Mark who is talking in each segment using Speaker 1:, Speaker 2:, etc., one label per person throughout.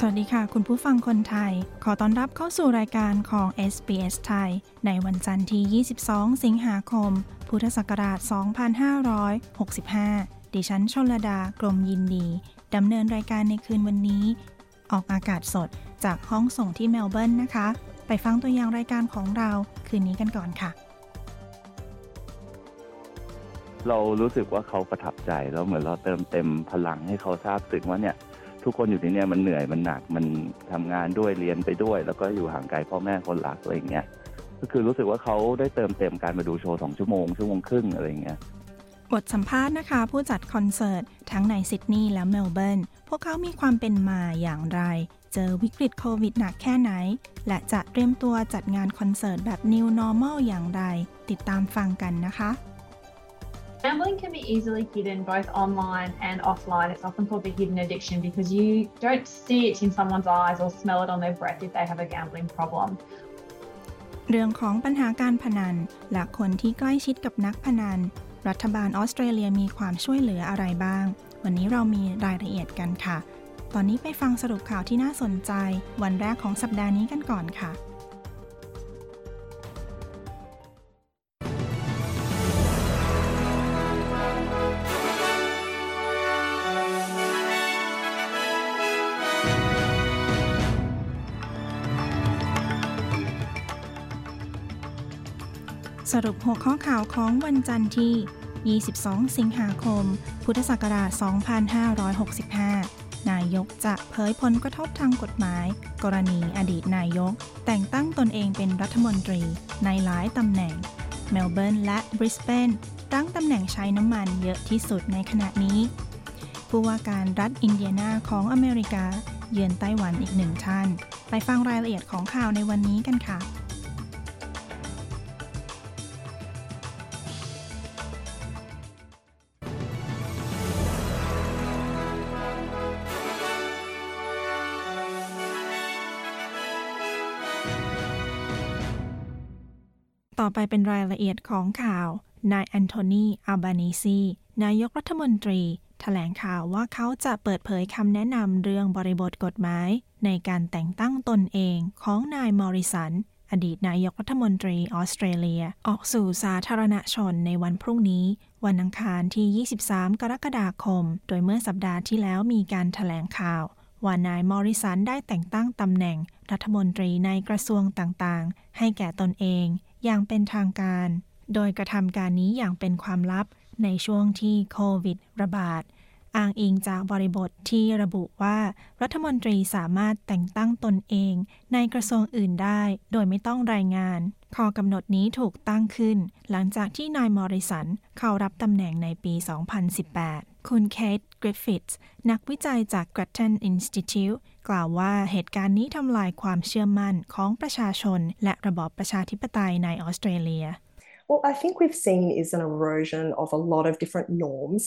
Speaker 1: สวัสดีค่ะ คุณผู้ฟังคนไทย ขอต้อนรับเข้าสู่รายการของ SBS ไทย ในวันจันทร์ที่ 22 สิงหาคม พุทธศักราช 2565 ดิฉันชลดากรมยินดี ดำเนินรายการในคืนวันนี้ ออกอากาศสดจากห้องส่งที่เมลเบิร์นนะคะ ไปฟังตัวอย่างรายการของเราคืนนี้กันก่อนค่ะ
Speaker 2: เรารู้สึกว่าเขาประทับใจแล้วเหมือนเราเติมเต็มพลังให้เขาทราบถึงว่าเนี่ย ทุกคนอยู่ที่เนี่ยมันเหนื่อยมันหนักมันทำงานด้วยเรียนไปด้วย แล้วก็อยู่ห่างไกลพ่อแม่คนรักอะไรอย่างเงี้ยก็คือรู้สึกว่าเขาได้เติมเต็มการมาดูโชว์สองชั่วโมงชั่วโมงครึ่งอะไรอย่างเงี้ย
Speaker 1: บทสัมภาษณ์นะคะ ผู้จัดคอนเสิร์ต ทั้งในซิดนีย์และเมลเบิร์นพวกเขามีความเป็นมาอย่างไร เจอวิกฤตโควิดหนักแค่ไหน และจะเตรียมตัวจัดงานคอนเสิร์ตแบบ New Normal อย่างไร ติดตามฟังกันนะคะ
Speaker 3: Gambling can be easily hidden both online and offline. It's often called the hidden addiction because you don't see it in someone's eyes or smell it on their breath if they have a gambling problem.
Speaker 1: เรื่องของปัญหาการพนันและคนที่ใกล้ชิดกับนักพนัน รัฐบาลออสเตรเลียมีความช่วยเหลืออะไรบ้าง วันนี้เรามีรายละเอียดกันค่ะ ตอนนี้ไปฟังสรุปข่าวที่น่าสนใจ วันแรกของสัปดาห์นี้กันก่อนค่ะ สรุปหัวข้อข่าวของวันจันทร์ที่ 22 สิงหาคม พุทธศักราช 2565 นายกจะเผยผลกระทบทางกฎหมาย กรณีอดีตนายก แต่งตั้งตนเองเป็นรัฐมนตรีในหลายตำแหน่ง เมลเบิร์นและบริสเบนตั้งตำแหน่งใช้น้ำมันเยอะที่สุดในขณะนี้ ผู้ว่าการรัฐอินเดียนาของอเมริกา เยือนไต้หวันอีกหนึ่งท่าน ไปฟังรายละเอียดของข่าวในวันนี้กันค่ะ อไปเป็นรายละเอียดของข่าว นายแอนโทนีอัลบานีซีนายกรัฐมนตรีแถลงข่าวว่าเขาจะเปิดเผยคำแนะนำเรื่องบริบทกฎหมาย ในการแต่งตั้งตนเองของนายมอริสัน อดีตนายกรัฐมนตรีออสเตรเลีย ออกสู่สาธารณชนในวันพรุ่งนี้ วันอังคารที่ 23 กรกฎาคม โดยเมื่อสัปดาห์ที่แล้วมีการแถลงข่าว ว่านายมอริสันได้แต่งตั้งตำแหน่งรัฐมนตรีในกระทรวงต่างๆ ให้แก่ตนเอง อย่างเป็นทางการ โดยกระทำการนี้อย่างเป็นความลับในช่วงที่โควิด ระบาด อ้างอิงจากบริบทที่ระบุว่า รัฐมนตรีสามารถแต่งตั้งตนเอง ในกระทรวงอื่นได้ โดยไม่ต้องรายงาน ข้อกำหนดนี้ถูกตั้งขึ้น หลังจากที่นายมอริสันเข้ารับตำแหน่งในปี 2018 คุณเคทกริฟฟิตส์นักวิจัยจาก Grattan Institute กล่าวว่าเหตุการณ์นี้ทำลายความเชื่อมั่นของประชาชน และระบอบประชาธิปไตยในออสเตรเลีย
Speaker 4: What I think we've seen is an erosion of a lot of different norms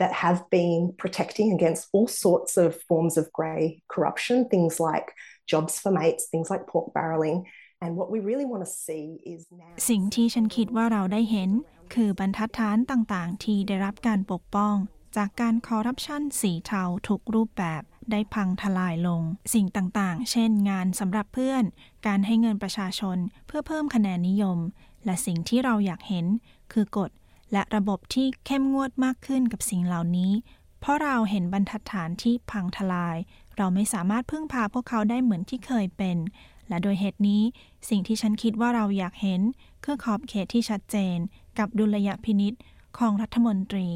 Speaker 4: that have been protecting against all sorts of forms of grey corruption, things like jobs for mates, things like pork barrelling. And what we really want to see is now.
Speaker 1: สิ่งที่ฉันคิดว่าเราได้เห็น คือบรรทัดฐานต่างๆ ที่ได้รับการปกป้อง จากการคอร์รัปชันสีเทาทุกรูปแบบ ได้พังทลายลง สิ่งต่างๆ เช่นงานสำหรับเพื่อน การให้เงินประชาชนเพื่อเพิ่มคะแนนนิยม และสิ่งที่เราอยากเห็น คือกฎและระบบที่เข้มงวดมากขึ้นกับสิ่งเหล่านี้ เพราะเราเห็นบรรทัดฐานที่พังทลาย เราไม่สามารถพึ่งพาพวกเขาได้เหมือนที่เคยเป็น และโดยเหตุนี้ สิ่งที่ฉันคิดว่าเราอยากเห็น คือขอบเขตที่ชัดเจน กับดุลยพินิษของรัฐมนตรี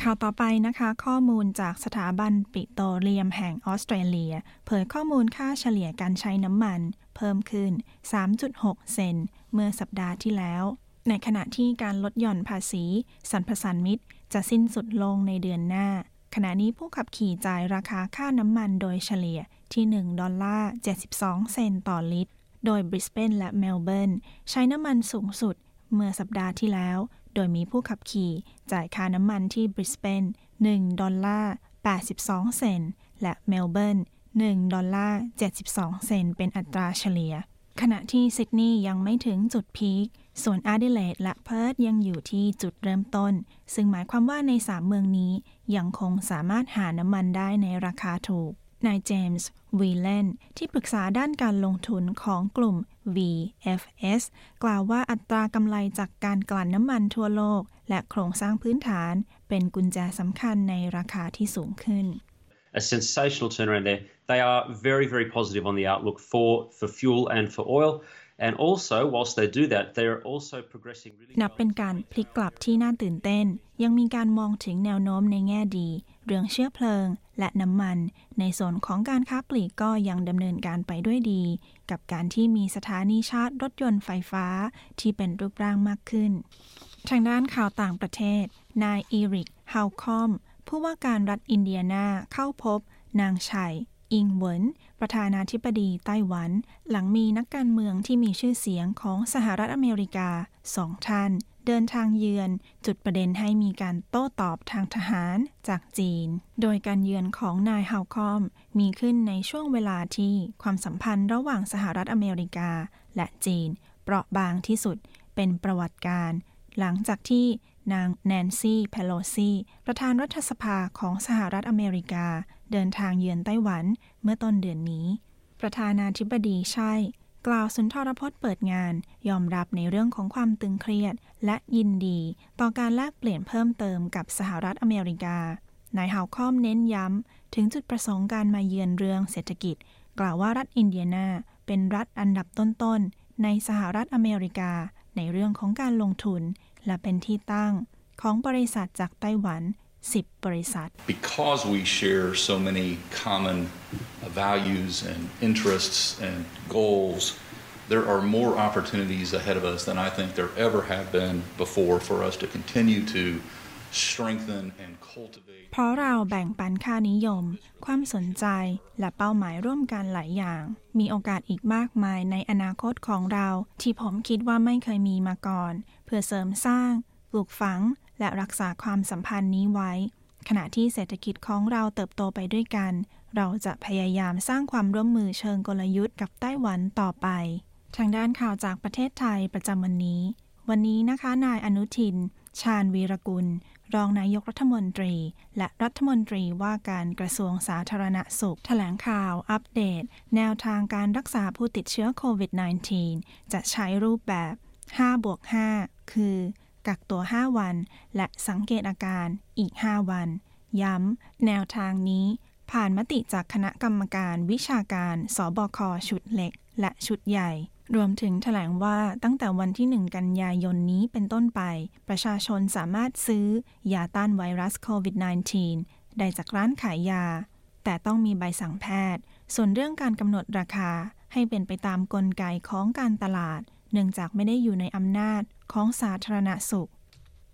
Speaker 1: ข่าวต่อไปนะคะ ข้อมูลจากสถาบันปิโตรเลียมแห่งออสเตรเลีย เผยข้อมูลค่าเฉลี่ยการใช้น้ำมัน เพิ่มขึ้น 3.6 เซนเมื่อสัปดาห์ที่แล้ว ในขณะที่การลดหย่อนภาษีสรรพสานมิตร จะสิ้นสุดลงในเดือนหน้า ขณะนี้ผู้ขับขี่จ่ายราคาค่าน้ำมันโดยเฉลี่ยที่ 1 ดอลลาร์ 72 เซนต์ต่อลิตร โดยบริสเบนและเมลเบิร์นใช้น้ำมันสูงสุดเมื่อสัปดาห์ที่แล้ว โดยมีผู้ขับขี่จ่ายค่าน้ำมันที่บริสเบน1 ดอลลาร์ 82 เซนต์และเมลเบิร์น1 ดอลลาร์ 72 เซนต์เป็นอัตราเฉลี่ย ขณะที่ซิดนีย์ยังไม่ถึงจุด peak ส่วนอาดิเลดและเพิร์ธยังอยู่ที่จุดเริ่มต้น ซึ่งหมายความว่าในสามเมืองนี้ยังคงสามารถหาน้ำมันได้ในราคาถูก นายเจมส์วีเลนที่ปรึกษาด้านการลงทุนของกลุ่ม VFS กล่าวว่าอัตรากำไรจากการกลั่นน้ำมันทั่วโลก และโครงสร้างพื้นฐานเป็นกุญแจสำคัญในราคาที่สูงขึ้น
Speaker 5: a sensational turnaround there. They are very, very positive on the outlook for, for fuel and for oil. And also, whilst they do that, they are also progressing really
Speaker 1: นับเป็นการพลิกกลับที่น่าตื่นเต้น ยังมีการมองถึงแนวโน้มในแง่ดี เรื่องเชื้อเพลิง และน้ำมัน ในส่วนของการค้าปลีกก็ยังดำเนินการไปด้วยดี กับการที่มีสถานีชาร์จรถยนต์ไฟฟ้าที่เป็นรูปร่างมากขึ้น ทางด้านข่าวต่างประเทศ นายอีริกฮาวคอมผู้ว่าการรัฐอินเดียนาเข้าพบ นางชัย อิงเหวิน ประธานาธิบดีไต้หวัน หลังมีนักการเมืองที่มีชื่อเสียงของสหรัฐอเมริกาสองท่าน เดินทางเยือน จุดประเด็นให้มีการโต้ตอบทางทหารจากจีน โดยการเยือนของนายฮาวคอม มีขึ้นในช่วงเวลาที่ความสัมพันธ์ระหว่างสหรัฐอเมริกา และจีน เปราะบางที่สุดเป็นประวัติการ หลังจากที่นางแนนซี่ เพโลซี ประธานรัฐสภาของสหรัฐอเมริกา เดินทางเยือนไต้หวันเมื่อต้นเดือนนี้ ประธานาธิบดีใช่ กล่าวสุนทรพจน์เปิดงาน ยอมรับในเรื่องของความตึงเครียด และยินดี ต่อการแลกเปลี่ยนเพิ่มเติมกับสหรัฐอเมริกานายฮาวคอมเน้นย้ำ ถึงจุดประสงค์การมาเยือนเรื่องเศรษฐกิจ กล่าวว่ารัฐอินเดียนาเป็นรัฐอันดับต้นๆ ในสหรัฐอเมริกา ในเรื่องของการลงทุน และเป็นที่ตั้งของบริษัทจากไต้หวัน 10 บริษัท
Speaker 6: Because we share so many common values and interests and goals, there are more opportunities ahead of us than I think there ever have been before for us to continue to strengthen and cultivate.
Speaker 1: เพราะเราแบ่งปันค่านิยม ความสนใจและเป้าหมายร่วมกันหลายอย่าง มีโอกาสอีกมากมายในอนาคตของเรา ที่ผมคิดว่าไม่เคยมีมาก่อน เพื่อเสริมสร้าง ปลูกฝัง และรักษาความสัมพันธ์นี้ไว้ ขณะที่เศรษฐกิจของเราเติบโตไปด้วยกัน เราจะพยายามสร้างความร่วมมือเชิงกลยุทธ์กับไต้หวันต่อไป ทางด้านข่าวจากประเทศไทยประจำวันนี้ วันนี้นะคะนายอนุทิน ชาญวีรกุล รองนายกรัฐมนตรี และรัฐมนตรีว่าการกระทรวงสาธารณสุข แถลงข่าวอัปเดต แนวทางการรักษาผู้ติดเชื้อโควิด -19 จะใช้รูปแบบ 5 บวก 5 คือ กักตัว 5 วัน และสังเกตอาการอีก 5 วัน ย้ำ แนวทางนี้ ผ่านมติจากคณะกรรมการวิชาการสบคชุดเล็ก และชุดใหญ่ รวมถึงแถลงว่าตั้งแต่วันที่ 1 กันยายนนี้เป็นต้นไป ประชาชนสามารถซื้อยาต้านไวรัสโควิด -19 ได้จากร้านขายยา แต่ต้องมีใบสั่งแพทย์ ส่วนเรื่องการกำหนดราคาให้เป็นไปตามกลไกของการตลาด เนื่องจากไม่ได้อยู่ในอำนาจของสาธารณสุข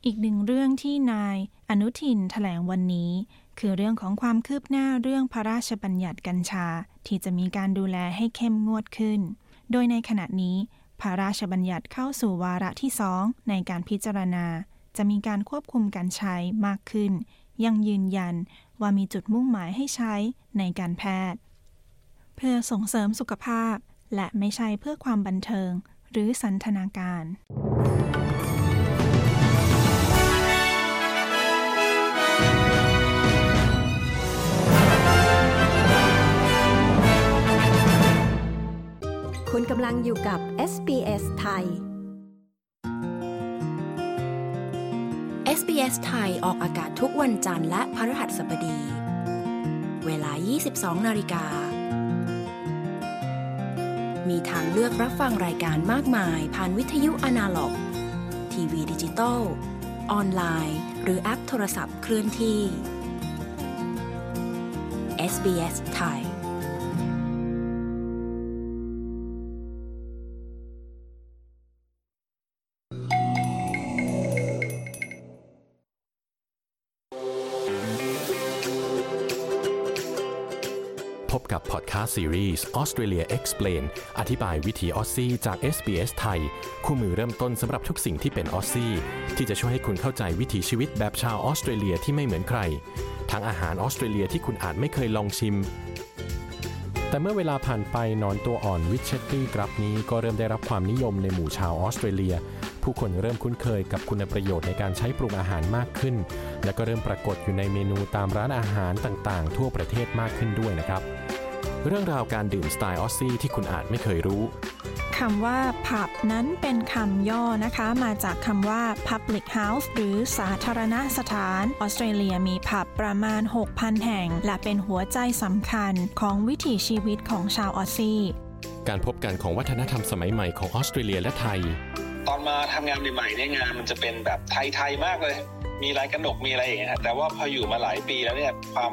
Speaker 1: อีกหนึ่งเรื่องที่นายอนุทินแถลงวันนี้ คือเรื่องของความคืบหน้าเรื่องพระราชบัญญัติกัญชา ที่จะมีการดูแลให้เข้มงวดขึ้น โดยในขณะนี้ พระราชบัญญัติเข้าสู่วาระที่สองในการพิจารณา จะมีการควบคุมการใช้มากขึ้น ยังยืนยันว่ามีจุดมุ่งหมายให้ใช้ในการแพทย์ เพื่อส่งเสริมสุขภาพและไม่ใช่เพื่อความบันเทิง หรือสันทนาการ
Speaker 7: คุณกำลังอยู่กับ SBS ไทย
Speaker 8: SBS ไทยออกอากาศทุกวันจันทร์และพฤหัสบดี เวลา 22 นาฬิกา มีทางเลือกรับฟังรายการมากมาย ผ่านวิทยุอนาล็อก ทีวีดิจิตอลออนไลน์ หรือแอปโทรศัพท์เคลื่อนที่ SBS ไทย
Speaker 9: กับพอดแคสต์ซีรีส์ Australia Explain อธิบายวิถีออสซี่จาก SBS ไทย คู่มือเริ่มต้นสำหรับทุกสิ่งที่เป็นออสซี่ ที่จะช่วยให้คุณเข้าใจวิถีชีวิตแบบชาวออสเตรเลียที่ไม่เหมือนใคร ทั้งอาหารออสเตรเลียที่คุณอาจไม่เคยลองชิม แต่เมื่อเวลาผ่านไปหนอนตัวอ่อน witchetty grub นี้ก็เริ่มได้รับความนิยมในหมู่ชาวออสเตรเลีย ผู้คนเริ่มคุ้นเคยกับคุณประโยชน์ในการใช้ปรุงอาหารมากขึ้น และก็เริ่มปรากฏอยู่ในเมนูตามร้านอาหารต่างๆ ทั่วประเทศมากขึ้นด้วยนะครับ เรื่องราวการดื่มสไตล์ออสซี่ที่คุณอาจไม่เคยรู้
Speaker 1: คำว่า pub นั้นเป็นคำย่อนะคะ มาจากคำว่า public house หรือสาธารณสถาน ออสเตรเลียมีผับประมาณ 6,000 แห่ง และเป็นหัวใจสำคัญของวิถีชีวิตของชาวออสซี่
Speaker 9: การพบกันของวัฒนธรรมสมัยใหม่ของออสเตรเลียและไทย
Speaker 10: ตอนมาทำงานใหม่ๆเนี่ยงานมันจะเป็นแบบไทยๆมากเลย มีลายกระหนกมีอะไรอย่างเงี้ยแต่ว่าพออยู่มาหลายปีแล้วเนี่ยความ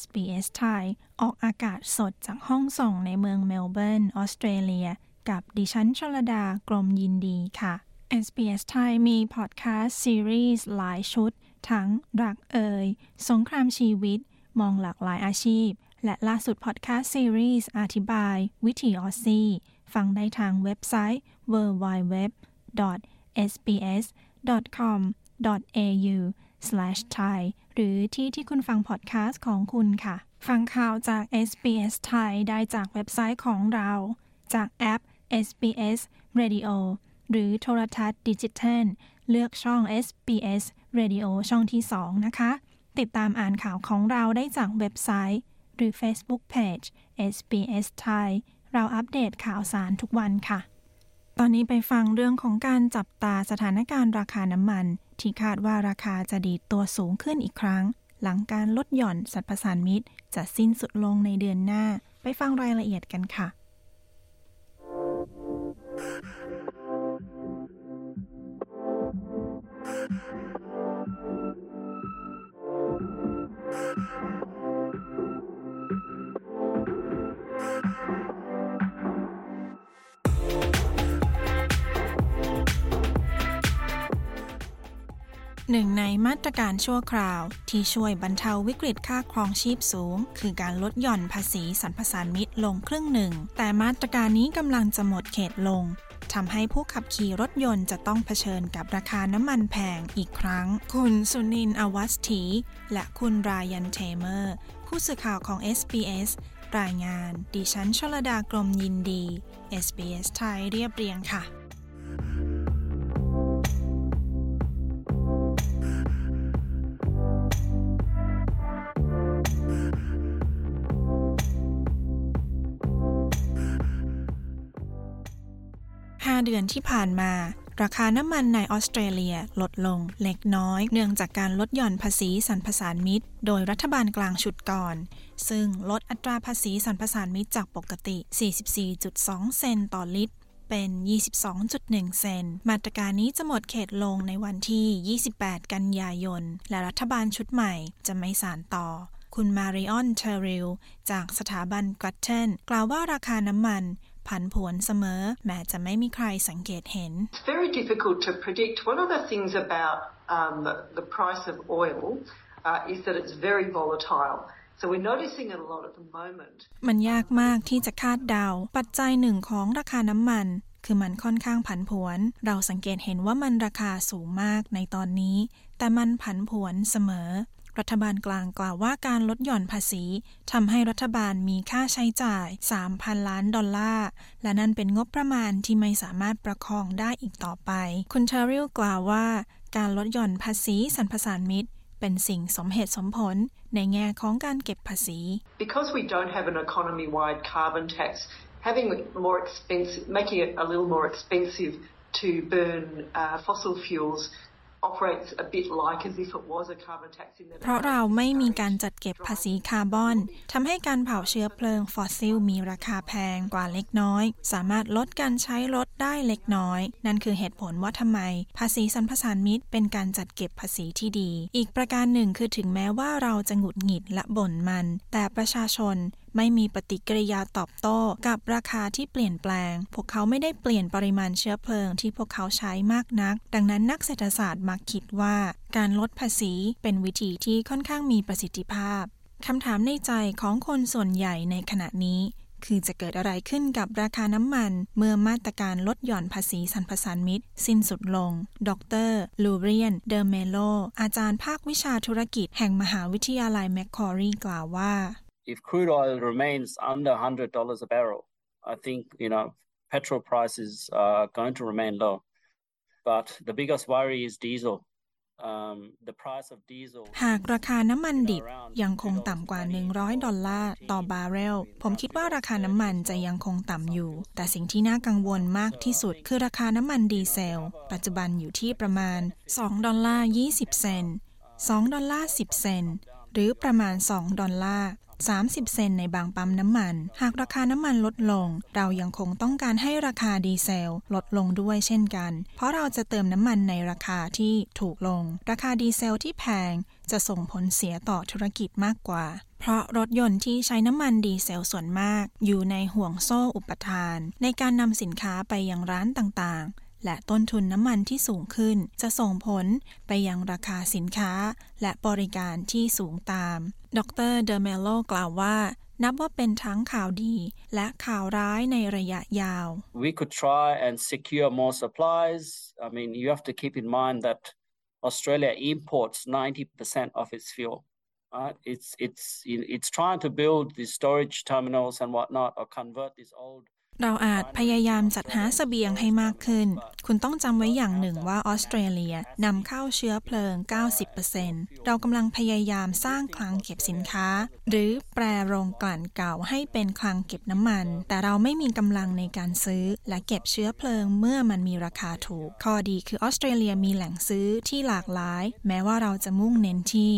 Speaker 1: SBS ไทยออกอากาศสดจากห้องส่งในเมืองเมลเบิร์น ออสเตรเลีย กับดิฉันชลดากรมยินดีค่ะ SBS ไทยมีพอดแคสต์ซีรีส์หลายชุด ทั้งรักเอ่ย สงครามชีวิต มองหลากหลายอาชีพ และล่าสุดพอดแคสต์ซีรีส์อธิบาย วิถีออซี่ฟังได้ทางเว็บไซต์ www.sbs.com.au/thai หรือที่ที่คุณฟังพอดแคสต์ของคุณค่ะ ฟังข่าวจาก SBS ไทยได้จากเว็บไซต์ของเรา จากแอป SBS Radio หรือโทรทัศน์ดิจิทัลเลือกช่อง SBS Radio ช่องที่ 2 นะคะ ติดตามอ่านข่าวของเราได้จากเว็บไซต์ หรือ Facebook Page SBS ไทยเราอัปเดตข่าวสารทุกวันค่ะ ตอนนี้ไปฟังเรื่องของการจับตาสถานการณ์ราคาน้ำมัน ที่คาดว่าราคาจะดีดตัวสูงขึ้นอีกครั้ง หลังการลดหย่อนสัตว์ประสานมิตร จะสิ้นสุดลงในเดือนหน้า ไปฟังรายละเอียดกันค่ะ หนึ่งในมาตรการชั่วคราว ที่ช่วยบรรเทาวิกฤตค่าครองชีพสูง คือการลดหย่อนภาษีสรรพสานมิตรลงครึ่งหนึ่ง แต่มาตรการนี้กำลังจะหมดเขตลงทำให้ผู้ขับขี่รถยนต์จะต้องเผชิญกับราคาน้ำมันแพงอีกครั้ง คุณสุนินอวัสถี และคุณรายันเทเมอร์ ผู้สื่อข่าวของ SBS รายงาน ดิฉันชลดากรมยินดี SBS ไทยเรียบเรียงค่ะ 5 เดือนที่ผ่านมา ราคาน้ำมันในออสเตรเลียลดลงเล็กน้อย เนื่องจากการลดหย่อนภาษีสรรพสานมิตรโดยรัฐบาลกลางชุดก่อน ซึ่งลดอัตราภาษีสรรพสานมิตรจากปกติ 44.2 เซนต์ต่อลิตรเป็น 22.1 เซนต์มาตรการนี้จะหมดเขตลงในวันที่ 28 กันยายน และรัฐบาลชุดใหม่จะไม่สานต่อ คุณ Marion Terrill จากสถาบัน Grattan กล่าวว่าราคาน้ำมัน ผันผวนเสมอ แม้จะไม่มีใครสังเกตเห็น
Speaker 11: It's very difficult to predict. One of the things about um, the, the price of oil uh, is that it's very volatile. So we're noticing it a lot at the moment.
Speaker 1: มันยากมากที่จะคาดเดา ปัจจัยหนึ่งของราคาน้ำมัน คือมันค่อนข้างผันผวน เราสังเกตเห็นว่ามันราคาสูงมากในตอนนี้ แต่มันผันผวนเสมอ รัฐบาลกลางกล่าวว่าการลดหย่อนภาษีทำให้รัฐบาลมีค่าใช้จ่าย 3,000 ล้านดอลลาร์ และนั่นเป็นงบประมาณที่ไม่สามารถประคองได้อีกต่อไป คุณเทอริลกล่าวว่า การลดหย่อนภาษีสรรพสานมิตรเป็นสิ่งสมเหตุสมผลในแง่ของการเก็บภาษี
Speaker 11: Because we don't have an economy-wide carbon tax, having more expensive, making it a little more expensive to burn uh, fossil fuels operates a bit like as if it was a carbon tax in that
Speaker 1: เพราะเราไม่มีการจัดเก็บภาษีคาร์บอนทำให้การเผาเชื้อเพลิงฟอสซิลมีราคาแพงกว่าเล็กน้อย สามารถลดการใช้รถได้เล็กน้อย นั่นคือเหตุผลว่าทำไม ภาษีสรรพสานมิตรเป็นการจัดเก็บภาษีที่ดี อีกประการหนึ่งคือถึงแม้ว่าเราจะหงุดหงิดและบ่นมัน แต่ประชาชน ไม่มีปฏิกิริยาตอบโต้กับราคาที่เปลี่ยนแปลง พวกเขาไม่ได้เปลี่ยนปริมาณเชื้อเพลิงที่พวกเขาใช้มากนัก ดังนั้นนักเศรษฐศาสตร์มักคิดว่า การลดภาษีเป็นวิธีที่ค่อนข้างมีประสิทธิภาพคำถามในใจของคนส่วนใหญ่ในขณะนี้ คือจะเกิดอะไรขึ้นกับราคาน้ำมัน เมื่อมาตรการลดหย่อนภาษีสรรพสานมิตร สิ้นสุดลง ดรลูเรียน เดอเมโล อาจารย์ภาควิชาธุรกิจแห่งมหาวิทยาลัยแมคคอรีกล่าวว่า
Speaker 12: if crude oil remains under $100 a barrel, I think, you know, petrol prices are going to remain low. But the biggest worry is diesel. Um, the price of diesel
Speaker 1: หากราคาน้ำมันดิบยังคงต่ำกว่า 100 ดอลลาร์ต่อบาร์เรล ผมคิดว่าราคาน้ำมันจะยังคงต่ำอยู่ แต่สิ่งที่น่ากังวลมากที่สุดคือราคาน้ำมันดีเซล ปัจจุบันอยู่ที่ประมาณ 2 ดอลลาร์ 20 เซนต์2ดอลลาร์ 10 เซนต์หรือประมาณ 2 ดอลลาร์ 30 เซนต์ในบางปั๊มน้ำมัน หากราคาน้ำมันลดลง เรายังคงต้องการให้ราคาดีเซลลดลงด้วยเช่นกัน เพราะเราจะเติมน้ำมันในราคาที่ถูกลง ราคาดีเซลที่แพงจะส่งผลเสียต่อธุรกิจมากกว่า เพราะรถยนต์ที่ใช้น้ำมันดีเซลส่วนมาก อยู่ในห่วงโซ่อุปทาน ในการนำสินค้าไปยังร้านต่างๆ และต้นทุนน้ำมันที่สูงขึ้น จะส่งผลไปยังราคาสินค้า และบริการที่สูงตาม ดรเดอเมโลกล่าวว่า นับว่าเป็นทั้งข่าวดี และข่าวร้ายในระยะยาว
Speaker 12: we could try and secure more supplies. I mean, you have to keep in mind that Australia imports 90% of its fuel. Right? It's it's it's trying to build these storage terminals and whatnot, or convert these old
Speaker 1: เราอาจพยายามจัดหาสเสบียงให้มากขึ้น คุณต้องจำไว้อย่างหนึ่งว่าออสเตรเลียนำเข้าเชื้อเพลิง 90%เรากำลังพยายามสร้างคลังเก็บสินค้า หรือแปรโรงกลั่นเก่าให้เป็นคลังเก็บน้ำมัน แต่เราไม่มีกำลังในการซื้อ และเก็บเชื้อเพลิงเมื่อมันมีราคาถูก ข้อดีคือออสเตรเลียมีแหล่งซื้อที่หลากหลาย แม้ว่าเราจะมุ่งเน้นที่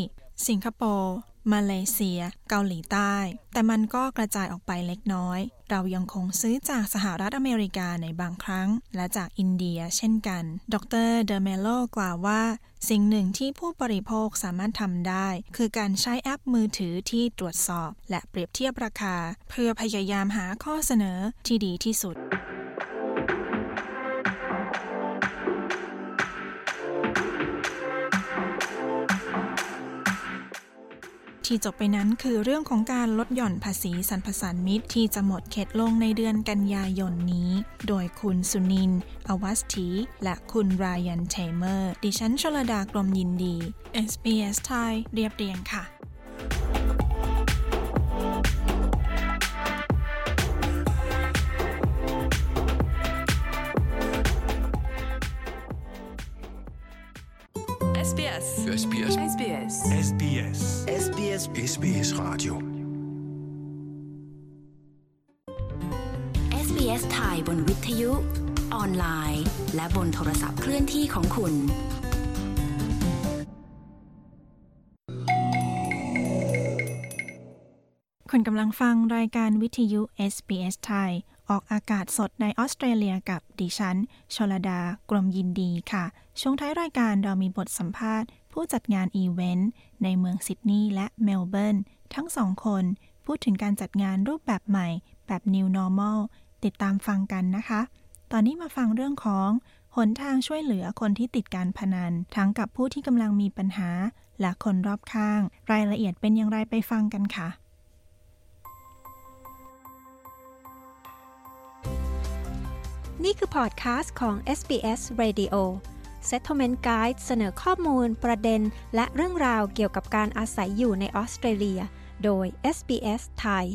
Speaker 1: สิงคโปร์ มาเลเซีย เกาหลีใต้ แต่มันก็กระจายออกไปเล็กน้อย เรายังคงซื้อจากสหรัฐอเมริกาในบางครั้ง และจากอินเดียเช่นกัน ดร.เดอเมโลกล่าวว่า สิ่งหนึ่งที่ผู้บริโภคสามารถทำได้ คือการใช้แอปมือถือที่ตรวจสอบ และเปรียบเทียบราคา เพื่อพยายามหาข้อเสนอที่ดีที่สุด ที่จบไปนั้นคือเรื่องของการลดหย่อนภาษีสรรพสานมิตรที่จะหมดเขตลงในเดือนกันยายนนี้ โดยคุณสุนิน อวัสถี และคุณรายันเทเมอร์ ดิฉันชลดากรมยินดี SBS ไทยเรียบเรียงค่ะ
Speaker 13: SBS
Speaker 14: SBS Radio
Speaker 8: SBS ไทยบนวิทยุ ออนไลน์ และบนโทรศัพท์เคลื่อนที่ของคุณ
Speaker 1: คุณกำลังฟังรายการวิทยุ SBS ไทย ออกอากาศสดในออสเตรเลียกับดิฉัน ชลดา กรมยินดีค่ะ ช่วงท้ายรายการเรามีบทสัมภาษณ์ ผู้จัดงานอีเวนต์ในเมืองซิดนีย์และเมลเบิร์นทั้งสองคน พูดถึงการจัดงานรูปแบบใหม่ แบบ New Normal ติดตามฟังกันนะคะ ตอนนี้มาฟังเรื่องของหนทางช่วยเหลือคนที่ติดการพนัน ทั้งกับผู้ที่กำลังมีปัญหา และคนรอบข้าง รายละเอียดเป็นอย่างไรไปฟังกันค่ะ
Speaker 7: นี่คือพอดคาสต์ของ SBS Radio Settlement Guide เสนอข้อมูล ประเด็น และเรื่องราวเกี่ยวกับการอาศัยอยู่ในออสเตรเลีย โดย SBS ไทย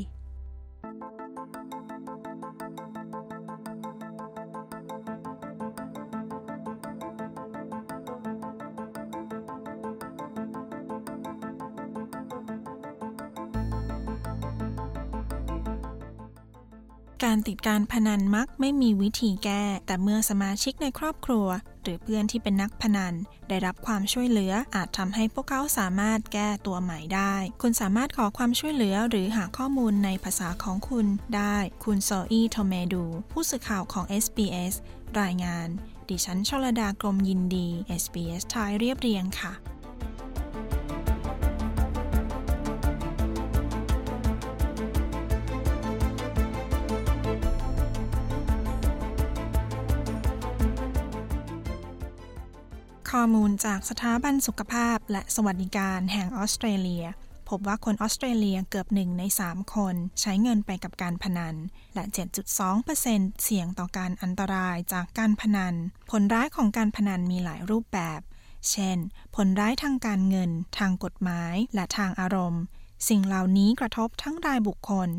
Speaker 1: การติดการพนันมักไม่มีวิธีแก้ แต่เมื่อสมาชิกในครอบครัว หรือเพื่อนที่เป็นนักพนัน ได้รับความช่วยเหลืออาจทำให้พวกเขาสามารถแก้ตัวใหม่ได้ คุณสามารถขอความช่วยเหลือหรือหาข้อมูลในภาษาของคุณได้ คุณโซอีโทเมดู ผู้สื่อข่าวของ SBS รายงาน ดิฉันชลดากรมยินดี SBS ไทยเรียบเรียงค่ะ ข้อมูลจากสถาบันสุขภาพและสวัสดิการแห่งออสเตรเลีย พบว่าคนออสเตรเลียเกือบหนึ่งใน 3 คนใช้เงินไปกับการพนัน และ 7.2%เสี่ยงต่อการอันตรายจากการพนัน ผลร้ายของการพนันมีหลายรูปแบบ เช่น ผลร้ายทางการเงิน ทางกฎหมาย และทางอารมณ์ สิ่งเหล่านี้กระทบทั้งรายบุคคล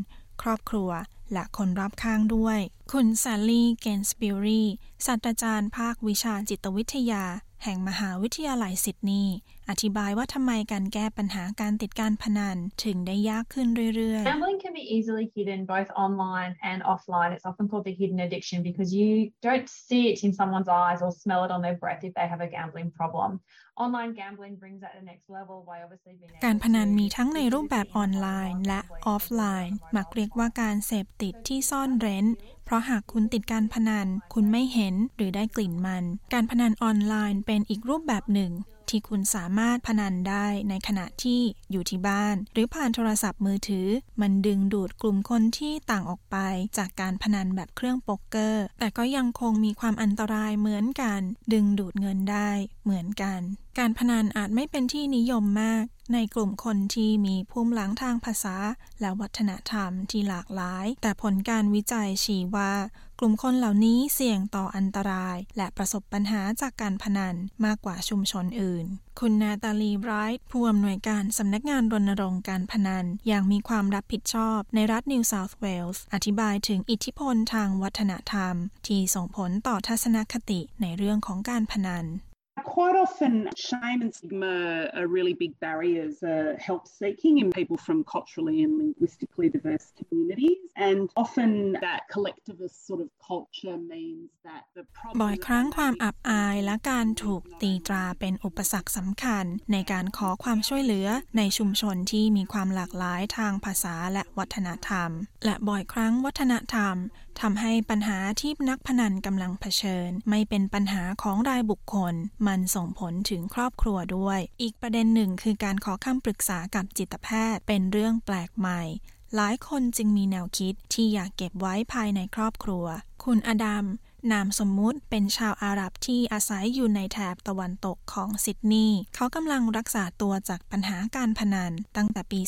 Speaker 1: ครอบครัวและคนรอบข้างด้วย คุณซาลีเกนสปิรีศาสตราจารย์ภาควิชาจิตวิทยา แห่งมหาวิทยาลัยซิดนีย์อธิบายว่าทำไมการแก้ปัญหาการติดการพนันถึงได้ยากขึ้นเรื่อย
Speaker 3: ๆ Gambling can be easily hidden both online and offline. It's often called the hidden addiction because you don't see it in someone's eyes or smell it on their breath if they have a gambling problem. Online gambling brings that to the next level by obviously being
Speaker 1: การพนันมีทั้งในรูปแบบออนไลน์และออฟไลน์มักเรียกว่าการเสพติดที่ซ่อนเร้นเพ ราะหากคุณติดการพนัน คุณไม่เห็นหรือได้กลิ่นมัน การพนันออนไลน์เป็นอีกรูปแบบหนึ่ง ที่คุณสามารถพนันได้ในขณะที่อยู่ที่บ้าน หรือผ่านโทรศัพท์มือถือ มันดึงดูดกลุ่มคนที่ต่างออกไป จากการพนันแบบเครื่องโป๊กเกอร์ แต่ก็ยังคงมีความอันตรายเหมือนกัน ดึงดูดเงินได้เหมือนกัน การพนันอาจไม่เป็นที่นิยมมากในกลุ่มคนที่มีภูมิหลังทางภาษา และวัฒนธรรมที่หลากหลาย แต่ผลการวิจัยชี้ว่า กลุ่มคนเหล่านี้เสี่ยงต่ออันตราย และประสบปัญหาจากการพนันมากกว่าชุมชนอื่น คุณนาตาลีไบรท์ผู้อำนวยการสำนักงานรณรงค์การพนัน อย่างมีความรับผิดชอบในรัฐนิวเซาท์เวลส์อธิบายถึงอิทธิพลทางวัฒนธรรม ที่ส่งผลต่อทัศนคติในเรื่องของการพนัน
Speaker 13: Quite often, shame and stigma are really big barriers uh, help seeking in people from culturally and linguistically diverse communities. And often, that collectivist sort of culture means that the problem.
Speaker 1: บ่อยครั้งความอับอายและการถูกตีตราเป็นอุปสรรคสำคัญ ในการขอความช่วยเหลือในชุมชนที่มีความหลากหลายทางภาษาและวัฒนธรรม และบ่อยครั้งวัฒนธรรมทำให้ปัญหาที่นักพนันกำลังเผชิญ ไม่เป็นปัญหาของรายบุคคลมันส่งผลถึงครอบครัวด้วย อีกประเด็นหนึ่งคือการขอคำปรึกษากับจิตแพทย์ เป็นเรื่องแปลกใหม่ หลายคนจึงมีแนวคิดที่อยากเก็บไว้ภายในครอบครัว คุณอดัม นามสมมุติเป็นชาวอาหรับที่อาศัยอยู่ในแถบตะวันตกของซิดนีย์เขากำลังรักษาตัวจากปัญหาการพนันตั้งแต่ปี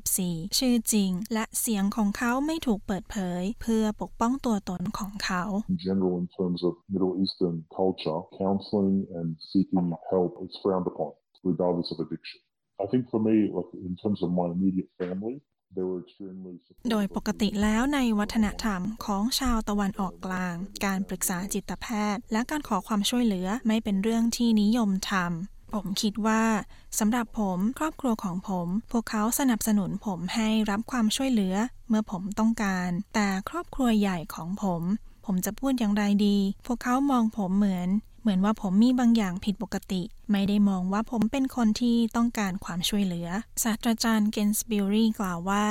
Speaker 1: 2014 ชื่อจริงและเสียงของเขาไม่ถูกเปิดเผย เพื่อปกป้องตัวตนของเขา
Speaker 15: In general, in terms of Middle Eastern culture, counseling and seeking help is frowned upon, regardless of addiction. I think for me, like in terms of my immediate family,
Speaker 1: โดยปกติแล้วในวัฒนธรรมของชาวตะวันออกกลาง การปรึกษาจิตแพทย์ และการขอความช่วยเหลือไม่เป็นเรื่องที่นิยมทำผมคิดว่าสำหรับผมครอบครัวของผม พวกเขาสนับสนุนผมให้รับความช่วยเหลือเมื่อผมต้องการ แต่ครอบครัวใหญ่ของผม ผมจะพูดอย่างไรดี พวกเขามองผมเหมือน เหมือนว่าผมมีบางอย่างผิดปกติ ไม่ได้มองว่าผมเป็นคนที่ต้องการความช่วยเหลือ ศาสตราจารย์เกนสบิลรีกล่าวว่า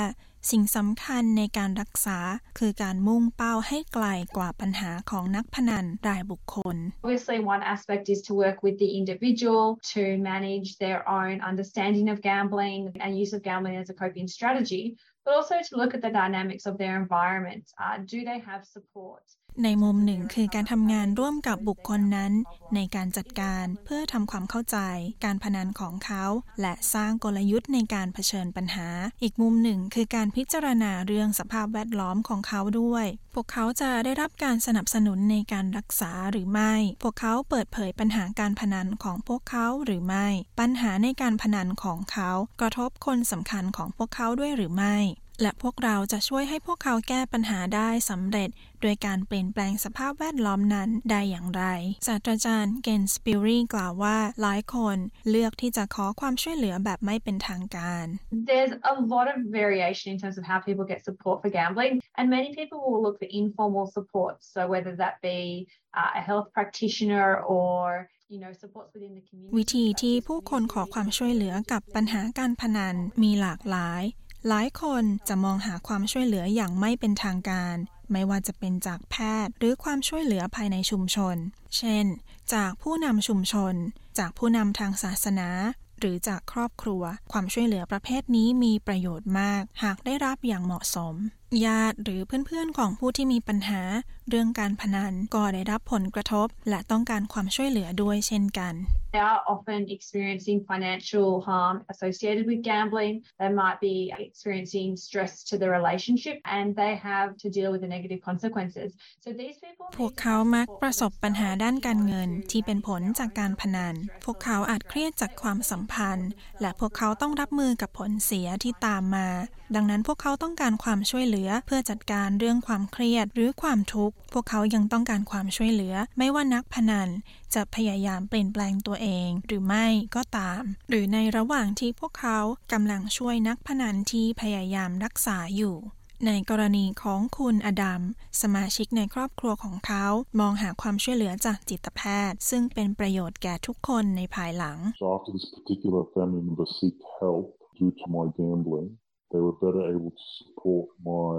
Speaker 1: สิ่งสำคัญในการรักษาคือการมุ่งเป้าให้ไกลกว่าปัญหาของนักพนันรายบุคคล
Speaker 3: Obviously one aspect is to work with the individual to manage their own understanding of gambling and use of gambling as a coping strategy but also to look at the dynamics of their environment. Uh, do they have support?
Speaker 1: ในมุมหนึ่งคือการทำงานร่วมกับบุคคลนั้น ในการจัดการเพื่อทำความเข้าใจการพนันของเขา และสร้างกลยุทธ์ในการเผชิญปัญหา อีกมุมหนึ่งคือการพิจารณาเรื่องสภาพแวดล้อมของเขาด้วย พวกเขาจะได้รับการสนับสนุนในการรักษาหรือไม่ พวกเขาเปิดเผยปัญหาการพนันของพวกเขาหรือไม่ ปัญหาในการพนันของเขา กระทบคนสำคัญของพวกเขาด้วยหรือไม่ และพวกเราจะช่วยให้พวกเขาแก้ปัญหาได้สำเร็จ โดยการเปลี่ยนแปลงสภาพแวดล้อมนั้นได้อย่างไร ศาสตราจารย์เกนสปิรีกล่าวว่าหลายคนเลือกที่จะขอความช่วยเหลือแบบไม่เป็นทางการ
Speaker 3: There's a lot of variation in terms of how people get support for gambling, and many people will look for informal support. So whether that be uh, a health practitioner or
Speaker 1: วิธีที่ผู้คนขอความช่วยเหลือกับปัญหาการพนันมีหลากหลาย หลายคนจะมองหาความช่วยเหลืออย่างไม่เป็นทางการ ไม่ว่าจะเป็นจากแพทย์หรือความช่วยเหลือภายในชุมชน เช่น จากผู้นำชุมชน จากผู้นำทางศาสนา หรือจากครอบครัว ความช่วยเหลือประเภทนี้มีประโยชน์มาก หากได้รับอย่างเหมาะสม ญาติหรือเพื่อนๆของผู้ที่มีปัญหา เรื่องการพนันก็ได้รับผลกระทบ และต้องการความช่วยเหลือด้วยเช่นกัน
Speaker 3: They are often experiencing financial harm associated with gambling. They might be experiencing stress to the relationship and they have to deal with the negative consequences. So these people
Speaker 1: พวกเขามักประสบปัญหาด้านการเงินที่เป็นผลจากการพนัน พวกเขาอาจเครียดจากความสัมพันธ์ และพวกเขาต้องรับมือกับผลเสียที่ตามมา ดังนั้นพวกเขาต้องการความช่วยเหลือเพื่อจัดการเรื่องความเครียดหรือความทุกข์พวกเขายังต้องการความช่วยเหลือ ไม่ว่านักพนันจะพยายามเปลี่ยนแปลงตัวเอง หรือไม่ก็ตาม หรือในระหว่างที่พวกเขากำลังช่วยนักพนันที่พยายามรักษาอยู่ในกรณีของคุณอดัม สมาชิกในครอบครัวของเขา มองหาความช่วยเหลือจากจิตแพทย์ ซึ่งเป็นประโยชน์แก่ทุกคนในภายหลัง
Speaker 15: So after this particular family member seek help due to my gambling, they were better able to support my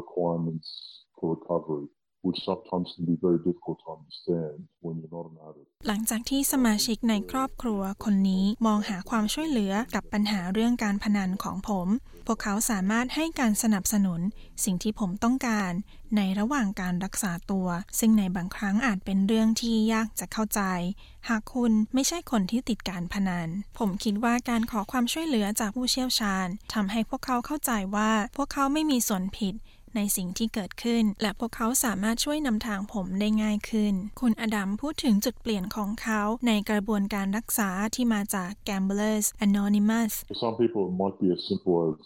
Speaker 15: requirements for recovery, which sometimes can be very difficult to understand when you're not an addict.
Speaker 1: หลังจากที่สมาชิกในครอบครัวคนนี้มองหาความช่วยเหลือกับปัญหาเรื่องการพนันของผม พวกเขาสามารถให้การสนับสนุนสิ่งที่ผมต้องการในระหว่างการรักษาตัว ซึ่งในบางครั้งอาจเป็นเรื่องที่ยากจะเข้าใจ หากคุณไม่ใช่คนที่ติดการพนัน ผมคิดว่าการขอความช่วยเหลือจากผู้เชี่ยวชาญทำให้พวกเขาเข้าใจว่าพวกเขาไม่มีส่วนผิด ในสิ่งที่เกิดขึ้น และพวกเขาสามารถช่วยนำทางผมได้ง่ายขึ้น คุณอดัมพูดถึงจุดเปลี่ยนของเขาในกระบวนการรักษาที่มาจาก Gamblers Anonymous
Speaker 15: some people, it might be as simple as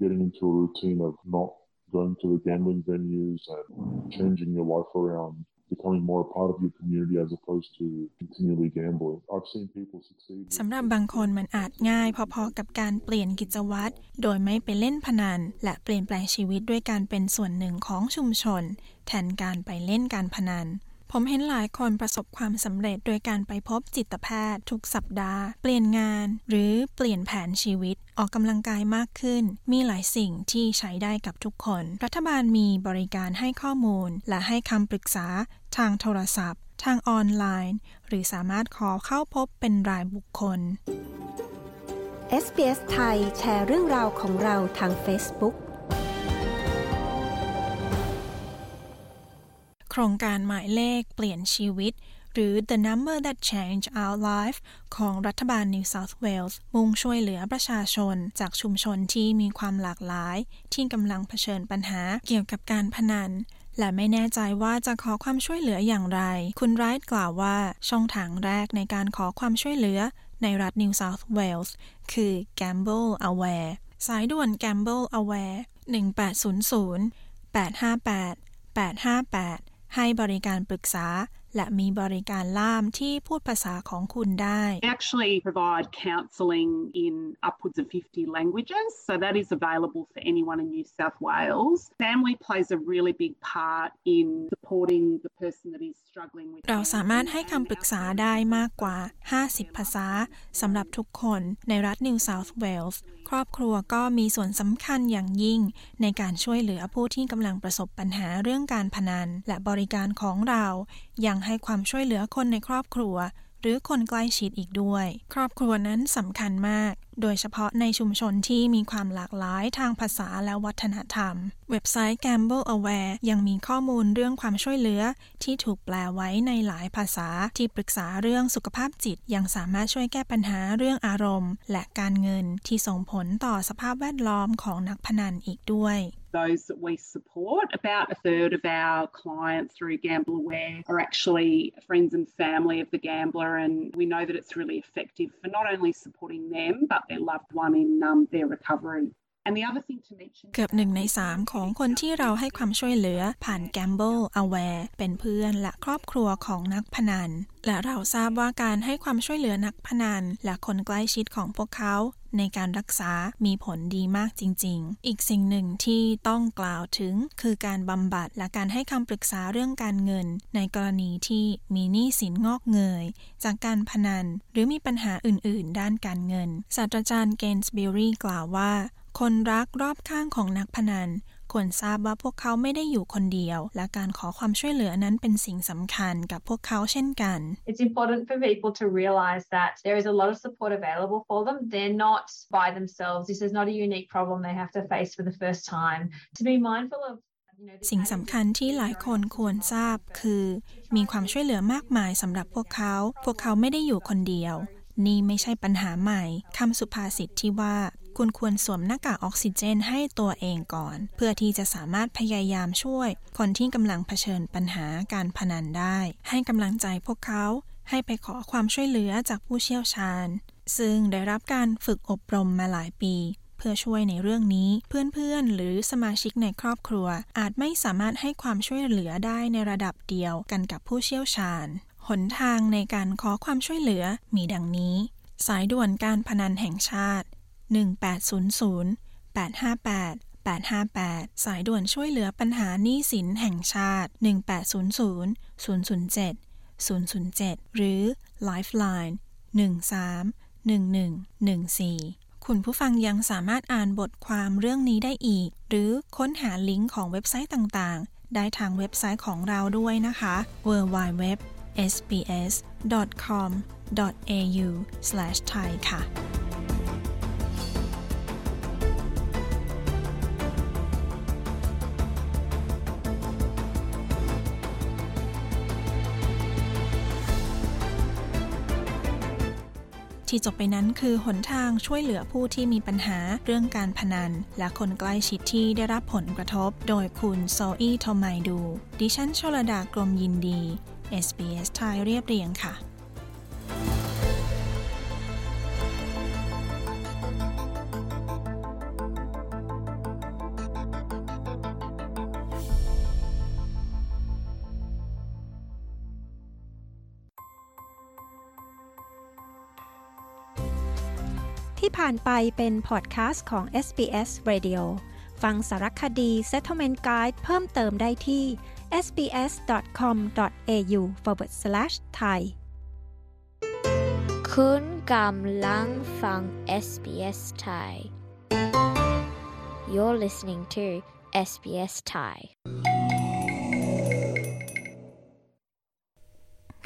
Speaker 15: getting into a routine of not going to the gambling venues and changing your life around becoming more a part of your community as opposed to continually gambling. I've seen people succeed.
Speaker 1: สำหรับบางคนมันอาจง่ายพอๆกับการเปลี่ยนกิจวัตรโดยไม่ไปเล่นพนัน และเปลี่ยนแปลงชีวิตด้วยการเป็นส่วนหนึ่งของชุมชน แทนการไปเล่นการพนัน ผมเห็นหลายคนประสบความสำเร็จโดยการไปพบจิตแพทย์ ทุกสัปดาห์ เปลี่ยนงาน หรือเปลี่ยนแผนชีวิต ออกกำลังกายมากขึ้น มีหลายสิ่งที่ใช้ได้กับทุกคน รัฐบาลมีบริการให้ข้อมูล และให้คำปรึกษา ทางโทรศัพท์ ทางออนไลน์ หรือสามารถขอเข้าพบเป็นรายบุคคล
Speaker 7: SBS ไทยแชร์เรื่องราวของเราทาง Facebook
Speaker 1: ครงการหมายเลขเปลี่ยนชีวิต หรือ The Number That Change Our Life ของรัฐบาล New South Wales มุ่งช่วยเหลือประชาชน จากชุมชนที่มีความหลากหลาย ที่กำลังเผชิญปัญหาเกี่ยวกับการพนันและไม่แน่ใจว่าจะขอความช่วยเหลืออย่างไร คุณไรท์กล่าวว่าช่องทางแรกในการขอความช่วยเหลือในรัฐ New South Wales คือ Gamble Aware สายด่วน Gamble Aware 1800 858 858 ให้บริการปรึกษา และมีบริการล่ามที่พูดภาษาของคุณได้
Speaker 13: We actually provide counselling in upwards of 50 languages, so that is available for anyone in New South Wales. Family plays a really big part in supporting the person that is struggling with
Speaker 1: เราสามารถให้คำปรึกษาได้มากกว่า 50 ภาษาสำหรับทุกคนในรัฐ New South Wales ครอบครัวก็มีส่วนสำคัญอย่างยิ่ง ในการช่วยเหลือผู้ที่กำลังประสบปัญหาเรื่องการพนัน และบริการของเรา ยังให้ความช่วยเหลือคนในครอบครัว หรือคนใกล้ชิดอีกด้วย ครอบครัวนั้นสำคัญมาก โดยเฉพาะในชุมชนที่มีความหลากหลายทางภาษาและวัฒนธรรม เว็บไซต์ Gamble Aware ยังมีข้อมูลเรื่องความช่วยเหลือ ที่ถูกแปลไว้ในหลายภาษาที่ปรึกษาเรื่องสุขภาพจิต ยังสามารถช่วยแก้ปัญหาเรื่องอารมณ์ และการเงินที่ส่งผลต่อสภาพแวดล้อมของนักพนันอีกด้วย
Speaker 13: those that we support. About a third of our clients through Gamble Aware are actually friends and family of the gambler, and we know that it's really effective for not only supporting them but their loved one in um, their recovery. And the other thing to mention
Speaker 1: เกือบหนึ่งในสามของคนที่เราให้ความช่วยเหลือผ่าน Gamble Aware เป็นเพื่อนและครอบครัวของนักพนัน และเราทราบว่าการให้ความช่วยเหลือนักพนัน และคนใกล้ชิดของพวกเขาในการรักษามีผลดีมากจริง ๆ อีกสิ่งหนึ่งที่ต้องกล่าวถึงคือการบำบัดและการให้คำปรึกษาเรื่องการเงิน ในกรณีที่มีหนี้สินงอกเงย จากการพนัน หรือมีปัญหาอื่น ๆ ด้านการเงิน ศาสตราจารย์เกนส์บิลรีกล่าวว่า คนรักรอบข้างของนักพนันควรทราบว่าพวกเขาไม่ได้อยู่คนเดียว และการขอความช่วยเหลือนั้นเป็นสิ่งสำคัญกับพวกเขาเช่นกัน
Speaker 3: It's important for people to realize that there is a lot of support available for them. They're not by themselves. This is not a unique problem they have to face for the first time. To be mindful of
Speaker 1: สิ่งสำคัญที่หลายคนควรทราบคือ มีความช่วยเหลือมากมายสำหรับพวกเขา พวกเขาไม่ได้อยู่คนเดียว นี่ไม่ใช่ปัญหาใหม่ คำสุภาษิตที่ว่า คุณควรสวมหน้ากากออกซิเจนให้ตัวเองก่อน เพื่อที่จะสามารถพยายามช่วย คนที่กำลังเผชิญปัญหาการพนันได้ ให้กำลังใจพวกเขา ให้ไปขอความช่วยเหลือจากผู้เชี่ยวชาญ ซึ่งได้รับการฝึกอบรมมาหลายปีเพื่อช่วยในเรื่องนี้เพื่อนๆ หรือสมาชิกในครอบครัว อาจไม่สามารถให้ความช่วยเหลือได้ในระดับเดียวกันกับผู้เชี่ยวชาญ หนทางในการขอความช่วยเหลือมีดังนี้ สายด่วนการพนันแห่งชาติ 1800 858 858 สายด่วนช่วยเหลือปัญหาหนี้สินแห่งชาติ 1800 007 007 หรือ Lifeline 13 1114 คุณผู้ฟังยังสามารถอ่านบทความเรื่องนี้ได้อีก หรือค้นหาลิงก์ของเว็บไซต์ต่างๆ ได้ทางเว็บไซต์ของเราด้วยนะคะ www sbs.com.au/thai ค่ะ ที่จบไปนั้นคือหนทางช่วยเหลือผู้ที่มีปัญหาเรื่องการพนัน และคนใกล้ชิดที่ได้รับผลกระทบ โดยคุณโซอี้ทอมไมดู ดิฉันชลดากรมยินดี SBS ไทยเรียบเรียงค่ะ
Speaker 7: ที่ผ่านไปเป็นพอดแคสต์ของ SBS Radio ฟังสารคดี Settlement Guide เพิ่มเติมได้ที่ sbs.com.au forward slash thai
Speaker 16: คุณกำลังฟัง SBS Thai You're listening to SBS Thai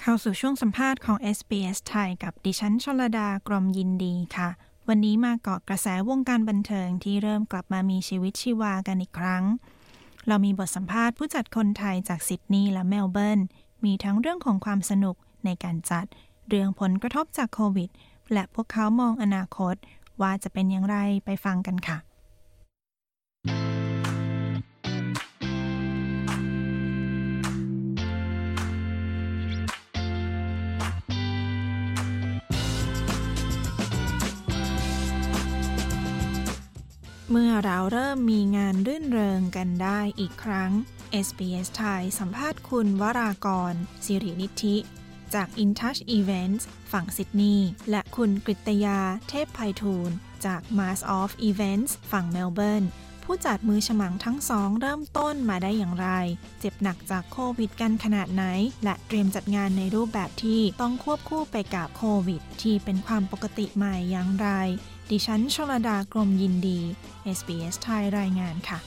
Speaker 1: เข้าสู่ช่วงสัมภาษณ์ของ SBS ไทยกับดิฉันชลดากรมยินดีค่ะ วันนี้มาเกาะกระแสวงการบันเทิงที่เริ่มกลับมามีชีวิตชีวากันอีกครั้ง เรามีบทสัมภาษณ์ผู้จัดคนไทยจากซิดนีย์และเมลเบิร์น มีทั้งเรื่องของความสนุกในการจัด เรื่องผลกระทบจากโควิด และพวกเขามองอนาคต ว่าจะเป็นอย่างไรไปฟังกันค่ะ เมื่อเราเริ่มมีงานรื่นเริงกันได้อีกครั้ง SBS ไทยสัมภาษณ์คุณวรากร สิรินิธิ จาก InTouch Events ฝั่งซิดนีย์และคุณกฤตยาเทพไพฑูรย์จาก Mass of Events ฝั่งเมลเบิร์นผู้จัดมือฉมังทั้งสองเริ่มต้นมาได้อย่างไร เจ็บหนักจากโควิดกันขนาดไหน และเตรียมจัดงานในรูปแบบที่ต้องควบคู่ไปกับโควิด ที่เป็นความปกติใหม่อย่างไร ดิฉันชลดากรมยินดี SBS ไทยรายงานค่ะ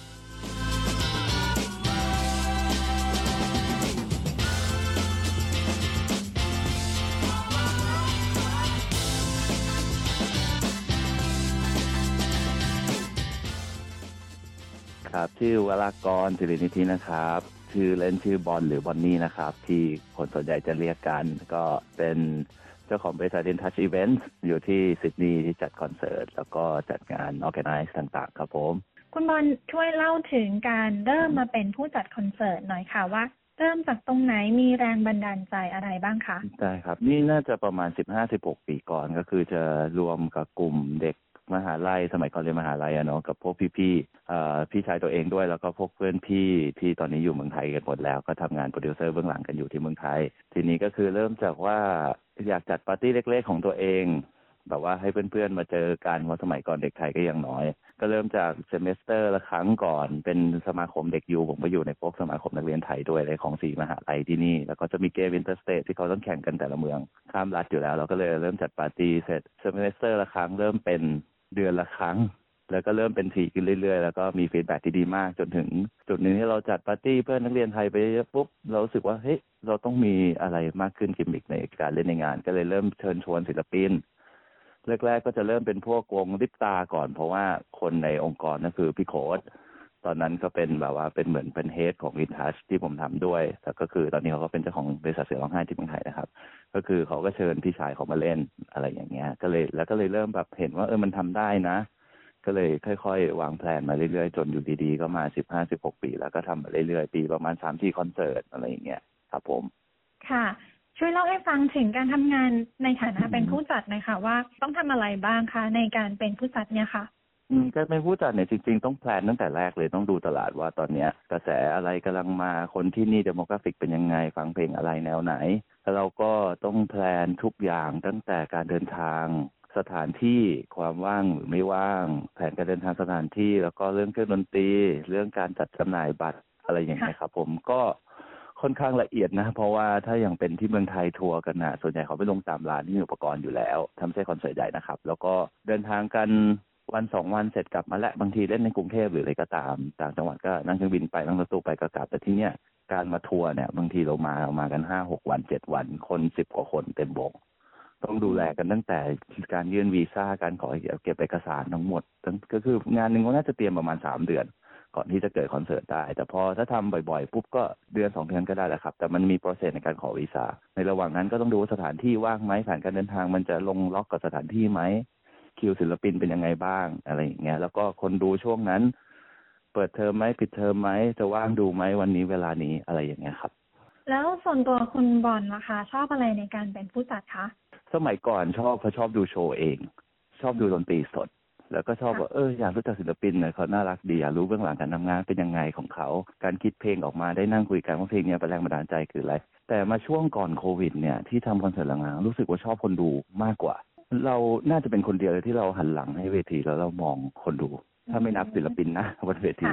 Speaker 2: ครับ ชื่อวรากรสิรินิธินะครับ ชื่อเล่นชื่อบอลหรือบอนนี่นะครับ ที่คนส่วนใหญ่จะเรียกกันก็เป็น เจ้าของบริษัท In Touch Events อยู่ที่ซิดนีย์ที่จัดคอนเสิร์ต แล้วก็จัดงาน Organize ต่างๆ ครับผม
Speaker 17: คุณบอลช่วยเล่าถึงการเริ่มมาเป็นผู้จัดคอนเสิร์ตหน่อยค่ะว่าเริ่มจากตรงไหนมีแรงบันดาลใจอะไรบ้างคะ
Speaker 2: ได้ครับ นี่น่าจะประมาณ 15-16 ปีก่อนก็คือจะรวมกับกลุ่มเด็กมหาลัยสมัยก่อนเรียนมหาลัยอะเนาะกับพวกพี่ๆเอ่อพี่ชายตัวเองด้วยแล้วก็พวกเพื่อนพี่ที่ตอนนี้อยู่เมืองไทยกันหมดแล้ว ก็ทำงานโปรดิวเซอร์เบื้องหลังกันอยู่ที่เมืองไทย ทีนี้ก็คือเริ่มจากว่า อยากจัดปาร์ตี้เล็กๆของตัวเอง แบบว่าให้เพื่อนๆมาเจอกันเพราะสมัยก่อนเด็กไทยก็ยังน้อย ก็เริ่มจาก semester ละครั้งก่อน เป็นสมาคมเด็ก U ผมไปอยู่ในพวกสมาคมนักเรียนไทยด้วยในของสี่มหาลัยที่นี่ แล้วก็จะมีเกม interstate ที่เขาต้องแข่งกันแต่ละเมือง ข้ามรัฐอยู่แล้ว เราก็เลยเริ่มจัดปาร์ตี้เสร็จ semester ละครั้งเริ่มเป็นเดือนละครั้ง แล้วก็เริ่มเป็นถี่ขึ้นเรื่อยๆ แล้วก็มี feedback ที่ดีมากจนถึง จุดหนึ่งที่เราจัดปาร์ตี้เพื่อนนักเรียนไทยไปปุ๊บเรารู้สึกว่าเฮ้ยเราต้องมีอะไรมากขึ้นกิมมิกในการเล่นในงาน ก็เลยเริ่มเชิญชวนศิลปินแรกๆก็จะเริ่มเป็นพวกวงลิปตาก่อน เพราะว่าคนในองค์กรนั่นคือพี่โค้ดตอนนั้นก็เป็นแบบว่าเป็นเหมือนเป็น head ของอินทัชที่ผมทำด้วยแต่ก็คือตอนนี้เขาก็เป็นเจ้าของบริษัทเสือร้องไห้ที่เมืองไทยนะครับ ก็คือเขาก็เชิญพี่ชายเขามาเล่นอะไรอย่างเงี้ย ก็เลยแล้วก็เลยเริ่มแบบเห็นว่าเออมันทำได้นะ ก็เลยค่อย ๆ วางแผนมาเรื่อยๆ จนอยู่ดีๆ ก็มาสิบห้าสิบหกปี แล้วก็ทำมาเรื่อยๆ ปีประมาณสามสี่คอนเสิร์ตอะไรอย่างเงี้ยครับผม
Speaker 17: ค่ะ ช่วยเล่าให้ฟังถึงการทำงานในฐานะเป็นผู้จัดหน่อยค่ะว่าต้องทำอะไรบ้างคะในการเป็นผู้จัดเนี่ยค่ะ
Speaker 2: อืมการเป็นผู้จัดเนี่ยจริงๆ ต้อง plan ตั้งแต่แรกเลยต้องดูตลาดว่าตอนเนี้ย กระแสอะไรกำลังมาคนที่นี่ demographic เป็นยังไง ฟังเพลงอะไรแนวไหน แล้วเราก็ต้องแพลนทุกอย่างตั้งแต่การเดินทาง สถานที่ความว่างหรือไม่ว่าง แผนการเดินทางสถานที่ แล้วก็เรื่องเครื่องดนตรี เรื่องการจัดจำหน่ายบัตรอะไรอย่างเงี้ยครับ ผมก็ค่อนข้างละเอียดนะ เพราะว่าถ้าอย่างเป็นที่เมืองไทยทัวร์กันนะส่วนใหญ่เขาไปลงตามร้านที่มีอุปกรณ์อยู่แล้วทำไม่ใช่คอนเสิร์ตใหญ่นะครับ แล้วก็เดินทางกันวันสองวันเสร็จกลับมาและบางทีเล่นในกรุงเทพหรืออะไรก็ตามต่างจังหวัดก็นั่งเครื่องบินไปนั่งรถตู้ไปก็กลับแต่ที่เนี้ยการมาทัวร์เนี่ยบางทีเรามาเรามากันห้าหกวันเจ็ดวัน คนสิบกว่าคนเต็มวง ต้องดูแลกันตั้งแต่การยื่นวีซ่าการขอเก็บเอกสารทั้งหมดทั้งก็คืองานหนึ่งก็น่าจะเตรียมประมาณสามเดือน ก่อนที่จะเกิดคอนเสิร์ตได้ แต่พอถ้าทำบ่อยๆปุ๊บก็เดือนสองเดือนก็ได้แหละครับ แต่มันมี process ในการขอวีซ่าในระหว่างนั้นก็ต้องดูว่าสถานที่ว่างไหมแผนการเดินทางมันจะลงล็อกกับสถานที่ไหมคิวศิลปินเป็นยังไงบ้างอะไรอย่างเงี้ยแล้วก็คนดูช่วงนั้น เปิดเทอมไหมปิดเทอมไหมจะว่างดูไหมวันนี้เวลานี้อะไรอย่างเงี้ยครับ
Speaker 17: แล้วส่วนตัวคุณบอลล่ะคะ ชอบอะไรในการเป็นผู้จัดคะ
Speaker 2: สมัยก่อนชอบเพราะชอบดูโชว์เอง ชอบดูดนตรีสด แล้วก็ชอบว่าเอออยากรู้จักศิลปินหน่อยเขาน่ารักดีอยากรู้เบื้องหลังการทำงานเป็นยังไงของเขา การคิดเพลงออกมาได้นั่งคุยกันว่าเพลงเนี้ยเป็นแรงบันดาลใจคืออะไร แต่มาช่วงก่อนโควิด เนี่ยที่ทำคอนเสิร์ตหลังๆรู้สึกว่าชอบคนดูมากกว่า เราน่าจะเป็นคนเดียวเลยที่เราหันหลังให้เวทีแล้วเรามองคนดู ถ้าไม่นับศิลปินนะบนเวที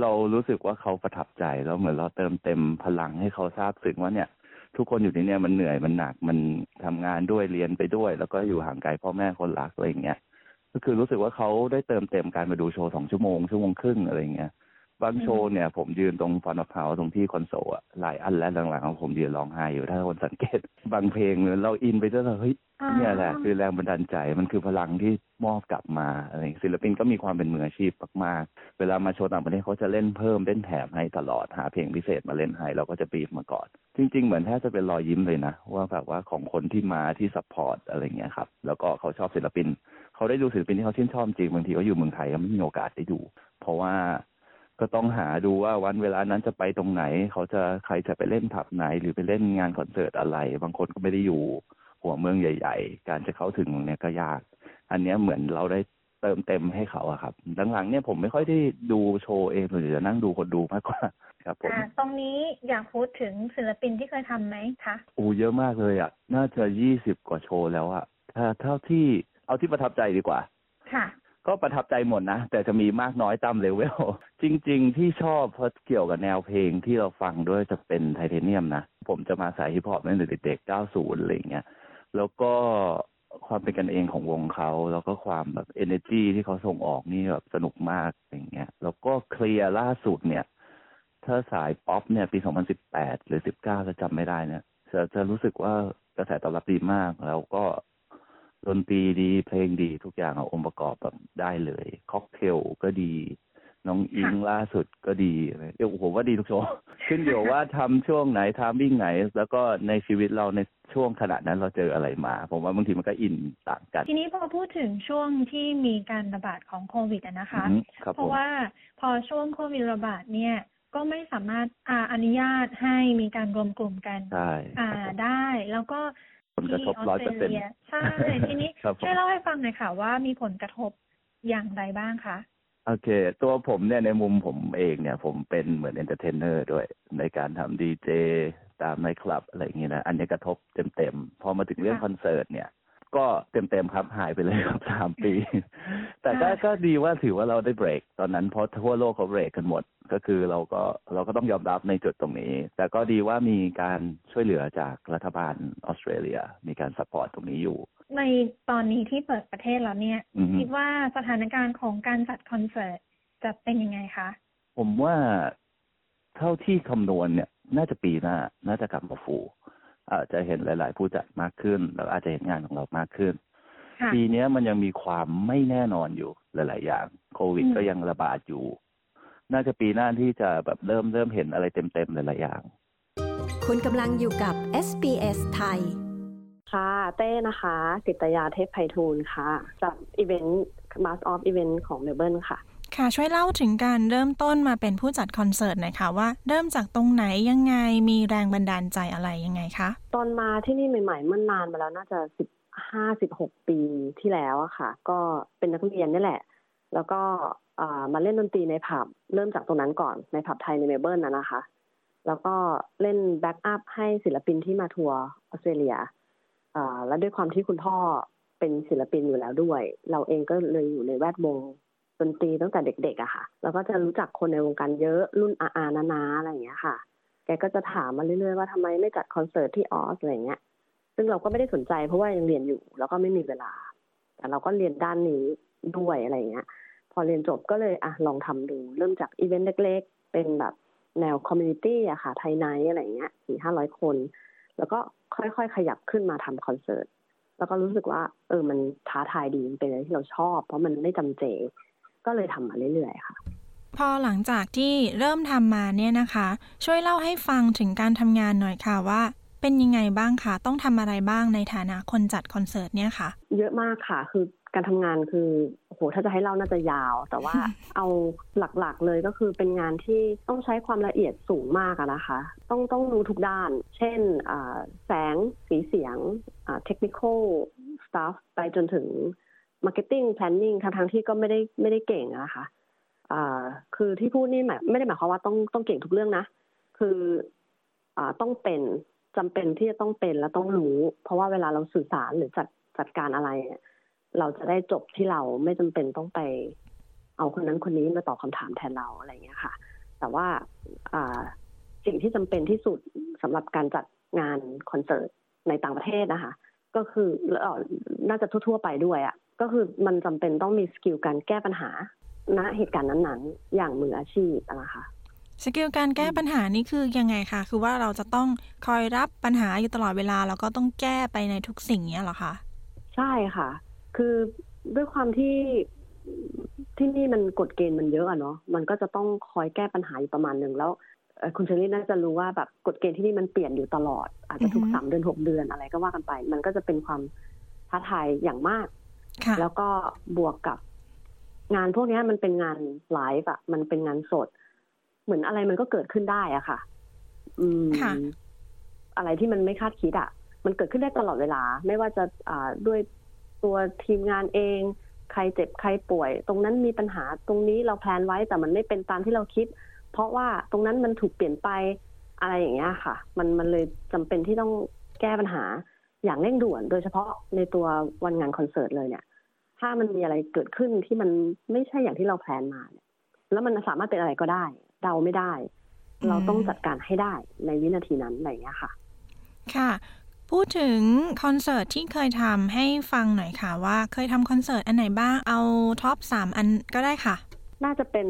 Speaker 2: เรารู้สึกว่าเขาประทับใจแล้วเหมือนเราเติมเต็มพลังให้เขาทราบซึ้งว่าเนี่ย ทุกคนอยู่ที่เนี่ยมันเหนื่อยมันหนักมันทำงานด้วยเรียนไปด้วย แล้วก็อยู่ห่างไกลพ่อแม่คนรักอะไรอย่างเงี้ยก็คือรู้สึกว่าเขาได้เติมเต็มการมาดูโชว์สองชั่วโมงชั่วโมงครึ่งอะไรอย่างเงี้ย บางโชว์เนี่ยผมยืนตรงฟอนต์พาวตรงที่คอนโซลอะหลายอันแล้วหลังๆของผมยืนร้องไห้อยู่ถ้าคนสังเกต บางเพลงเนี่ยเราอินไปด้วยเราเฮ้ยเนี่ยแหละคือแรงบันดาลใจมันคือพลังที่มอบกลับมาอะไรอย่างเงี้ยศิลปินก็มีความเป็นมืออาชีพมากๆ เวลามาโชว์ต่างประเทศเขาจะเล่นเพิ่มเล่นแถมให้ตลอดหาเพลงพิเศษมาเล่นให้เราก็จะบีบมาก่อน จริง ๆ เหมือนแทบจะเป็นรอยยิ้มเลยนะ ว่าแบบว่าของคนที่มาที่ support อะไรเงี้ยครับแล้วก็เขาชอบศิลปิน เขาได้ดูศิลปินที่เขาชื่นชอบจริงบางทีเขาอยู่เมืองไทยก็ไม่มีโอกาสได้ดู เพราะว่า ก็ต้องหาดูว่าวันเวลานั้นจะไปตรงไหน เขาจะใครจะไปเล่นผับไหน หรือไปเล่นงานคอนเสิร์ตอะไร บางคนก็ไม่ได้อยู่หัวเมืองใหญ่ ๆ การจะเข้าถึงตรงเนี้ยก็ยาก อันเนี้ยเหมือนเราได้เติมเต็มให้เขาอะครับหลังๆเนี่ยผมไม่ค่อยได้ดูโชว์เองส่วนใหญ่จะนั่งดูคนดูมากกว่าครับผม
Speaker 17: อ่าตรงนี้อยากพูดถึงศิลปินที่เคยทำไหมคะ
Speaker 2: โอ้เยอะมากเลยอะน่าจะยี่สิบกว่าโชว์แล้วอะถ้าเท่าที่เอาที่ประทับใจดีกว่า
Speaker 17: ค่ะ
Speaker 2: ก็ประทับใจหมดนะ แต่จะมีมากน้อยตามเลเวล จริง ๆ ที่ชอบเพราะเกี่ยวกับแนวเพลงที่เราฟังด้วยจะเป็นไทเทเนียมนะ ผมจะมาสายฮิปฮอปตั้งแต่เด็กๆ90 อะไรอย่างเงี้ยแล้วก็ความเป็นกันเองของวงเขา แล้วก็ความแบบ energy ที่เขาส่งออกนี่แบบสนุกมากอย่างเงี้ยแล้วก็ Klear ล่าสุดเนี่ย ถ้าสายป๊อปเนี่ย ปี 2018 หรือ 19จะจำไม่ได้เนี่ยจะจะรู้สึกว่ากระแสตอบรับดีมาก แล้วก็ ดนตรีดีเพลงดีทุกอย่างเอาองค์ประกอบแบบได้เลยค็อกเทลก็ดี น้องอิ้งค์ล่าสุดก็ดีเดี๋ยวผมว่าดีทุกโชว์ขึ้นอยู่ว่าทำช่วงไหนทามวิ่งไหน แล้วก็ในชีวิตเราในช่วงขณะนั้นเราเจออะไรมา ผมว่าบางทีมันก็อินต่างกัน
Speaker 17: ทีนี้พอพูดถึงช่วงที่มีการระบาดของโควิดอะนะคะ
Speaker 2: อืมครับ
Speaker 17: เพราะ
Speaker 2: ผม
Speaker 17: ว่าพอช่วงโควิดระบาดเนี่ยก็ไม่สามารถอาอนุญาตให้มีการรวมกลุ่มกัน
Speaker 2: ใช่
Speaker 17: อ่าได้ แล้วก็
Speaker 2: ผลกระทบ
Speaker 17: ที่ออสเตร
Speaker 2: 100%
Speaker 17: เลียใช่ทีนี้
Speaker 2: ครับผม
Speaker 17: ช่วยเล่าให้ฟังหน่อยค่ะ ว่ามีผลกระทบอย่างไรบ้างคะ
Speaker 2: โอเค ตัวผมเนี่ยในมุมผมเองเนี่ย ผมเป็นเหมือน entertainer ด้วยในการทำดีเจตามในคลับอะไรอย่างเงี้ยนะอันนี้กระทบเต็มๆพอมาถึงเรื่องคอนเสิร์ตเนี่ย ก็เต็มๆครับหายไปเลยครับสามปี แต่ก็ก็ดีว่าถือว่าเราได้เบรกตอนนั้นเพราะทั่วโลกเขาเบรกกันหมด ก็คือเราก็เราก็ต้องยอมรับในจุดตรงนี้ แต่ก็ดีว่ามีการช่วยเหลือจากรัฐบาลออสเตรเลีย มีการ support ตรงนี้อยู่
Speaker 17: ในตอนนี้ที่เปิดประเทศแล้วเนี่ย
Speaker 2: อือฮึ
Speaker 17: คิดว่าสถานการณ์ของการจัดคอนเสิร์ตจะเป็นยังไงคะ
Speaker 2: ผมว่าเท่าที่คำนวณเนี่ย น่าจะปีหน้า น่าจะกลับมา full อาจจะเห็นหลาย ๆ ผู้จัดมากขึ้นแล้วอาจจะเห็นงานของเรามากขึ้น
Speaker 17: ค่ะ
Speaker 2: ปีเนี้ยมันยังมีความไม่แน่นอนอยู่หลาย ๆ อย่าง โควิด
Speaker 17: อืม
Speaker 2: ก็ยังระบาดอยู่ น่าจะปีหน้าที่จะแบบเริ่มเริ่มเห็นอะไรเต็ม ๆ หลาย ๆ อย่าง
Speaker 7: คุณกำลังอยู่กับ SBS ไทย
Speaker 18: ค่ะเต้นะคะ กิตยาเทพไพฑูรย์ค่ะ จากอีเวนต์ Mass of Event ของเมลเบิร์นค่ะ
Speaker 1: ค่ะช่วยเล่าถึงการเริ่มต้นมาเป็นผู้จัดคอนเสิร์ตหน่อยค่ะว่าเริ่มจากตรงไหนยังไงมีแรงบันดาลใจอะไรยังไงคะ
Speaker 18: ตอนมาที่นี่ใหม่ๆเมื่อนานมาแล้วน่าจะสิบห้าสิบหกปีที่แล้วอะค่ะ ก็เป็นนักเรียนนี่แหละ แล้วก็มาเล่นดนตรีในผับเริ่มจากตรงนั้นก่อนในผับไทยในเมลเบิร์นนะนะคะ แล้วก็เล่น backup ให้ศิลปินที่มาทัวร์ออสเตรเลียและด้วยความที่คุณพ่อเป็นศิลปินอยู่แล้วด้วย เราเองก็เลยอยู่ในแวดวง ดนตรีตั้งแต่เด็กๆอะค่ะ แล้วก็จะรู้จักคนในวงการเยอะรุ่นอาอานานาอะไรอย่างเงี้ยค่ะ แกก็จะถามมาเรื่อยๆว่าทำไมไม่จัดคอนเสิร์ตที่ออสอะไรเงี้ย ซึ่งเราก็ไม่ได้สนใจเพราะว่ายังเรียนอยู่ แล้วก็ไม่มีเวลา แต่เราก็เรียนด้านนี้ด้วยอะไรเงี้ย พอเรียนจบก็เลยอะลองทำดู เริ่มจากอีเวนต์เล็กๆ เป็นแบบแนว community อะค่ะไทย night อะไรเงี้ยสี่ห้าร้อยคน แล้วก็ค่อยๆขยับขึ้นมาทำคอนเสิร์ตแล้วก็รู้สึกว่า เออมันท้าทายดีมันเป็นอะไรที่เราชอบ เพราะมันไม่จำเจ ก็เลยทำมาเรื่อยๆค่ะ
Speaker 1: พอหลังจากที่เริ่มทำมาเนี่ยนะคะ ช่วยเล่าให้ฟังถึงการทำงานหน่อยค่ะว่าเป็นยังไงบ้างคะต้องทำอะไรบ้างในฐานะคนจัดคอนเสิร์ตเนี่ยค่ะ
Speaker 18: เยอะมากค่ะคือการทำงานคือโอ้โหถ้าจะให้เล่าน่าจะยาว แต่ว่าเอาหลักๆเลยก็คือเป็นงานที่ต้องใช้ความละเอียดสูงมากอะนะคะ ต้องต้องรู้ทุกด้าน เช่นอ่าแสงสีเสียงอ่า technical stuff ไปจนถึง marketing planning ทั้งทั้งที่ก็ไม่ได้ไม่ได้เก่งนะคะคือที่พูดนี่หมายไม่ได้หมายความว่าต้องต้องเก่งทุกเรื่องนะ คืออ่าต้องเป็นจำเป็นที่จะต้องเป็นและต้องรู้ เพราะว่าเวลาเราสื่อสารหรือจัดจัดการอะไร เราจะได้จบที่เราไม่จำเป็นต้องไป เอาคนนั้นคนนี้มาตอบคำถามแทนเราอะไรอย่างเงี้ยค่ะ แต่ว่าอ่าสิ่งที่จำเป็นที่สุดสำหรับการจัดงานคอนเสิร์ตในต่างประเทศนะคะ ก็คือเอ่อน่าจะทั่วๆไปด้วยอะ่ะ ก็คือมันจำเป็นต้องมีสกิลการแก้ปัญหาณเหตุการณ์นั้นๆ อย่างมืออาชีพอะนะคะ
Speaker 1: skill การแก้ปัญหานี่คือยังไงคะคือว่าเราจะต้องคอยรับปัญหาอยู่ตลอดเวลา แล้วก็ต้องแก้ไปในทุกสิ่งเนี้ยเหรอคะ
Speaker 18: ใช่ค่ะ คือด้วยความที่ที่นี่มันกฎเกณฑ์มันเยอะอะเนาะมันก็จะต้องคอยแก้ปัญหาอยู่ประมาณหนึ่งแล้วเอ่อคุณเชอรี่น่าจะรู้ว่าแบบกฎเกณฑ์ที่นี่มันเปลี่ยนอยู่ตลอด อาจจะทุก
Speaker 1: อือฮึ
Speaker 18: สามเดือนหกเดือนอะไรก็ว่ากันไป มันก็จะเป็นความท้าทายอย่างมาก
Speaker 1: ค่ะ
Speaker 18: แล้วก็บวกกับงานพวกเนี้ยมันเป็นงานไลฟ์อะมันเป็นงานสด เหมือนอะไรมันก็เกิดขึ้นได้อะค่ะ อืม
Speaker 1: ค่ะ
Speaker 18: อะไรที่มันไม่คาดคิดอะมันเกิดขึ้นได้ตลอดเวลา ไม่ว่าจะอ่าด้วยตัวทีมงานเอง ใครเจ็บใครป่วย ตรงนั้นมีปัญหาตรงนี้เราแพลนไว้แต่มันไม่เป็นตามที่เราคิด เพราะว่าตรงนั้นมันถูกเปลี่ยนไปอะไรอย่างเงี้ยค่ะ มันมันเลยจำเป็นที่ต้องแก้ปัญหาอย่างเร่งด่วน โดยเฉพาะในตัววันงานคอนเสิร์ตเลยเนี่ย ถ้ามันมีอะไรเกิดขึ้นที่มันไม่ใช่อย่างที่เราแพลนมาเนี่ย แล้วมันสามารถเป็นอะไรก็ได้เดาไม่ได้ เราต้องจัดการให้ได้ในวินาทีนั้นอะไรอย่างเงี้ยค่ะ
Speaker 1: ค่ะ พูดถึงคอนเสิร์ตที่เคยทำให้ฟังหน่อยค่ะ ว่าเคยทำคอนเสิร์ตอันไหนบ้าง เอาท็อปสามอันก็ได้ค่ะ
Speaker 18: น่าจะเป็น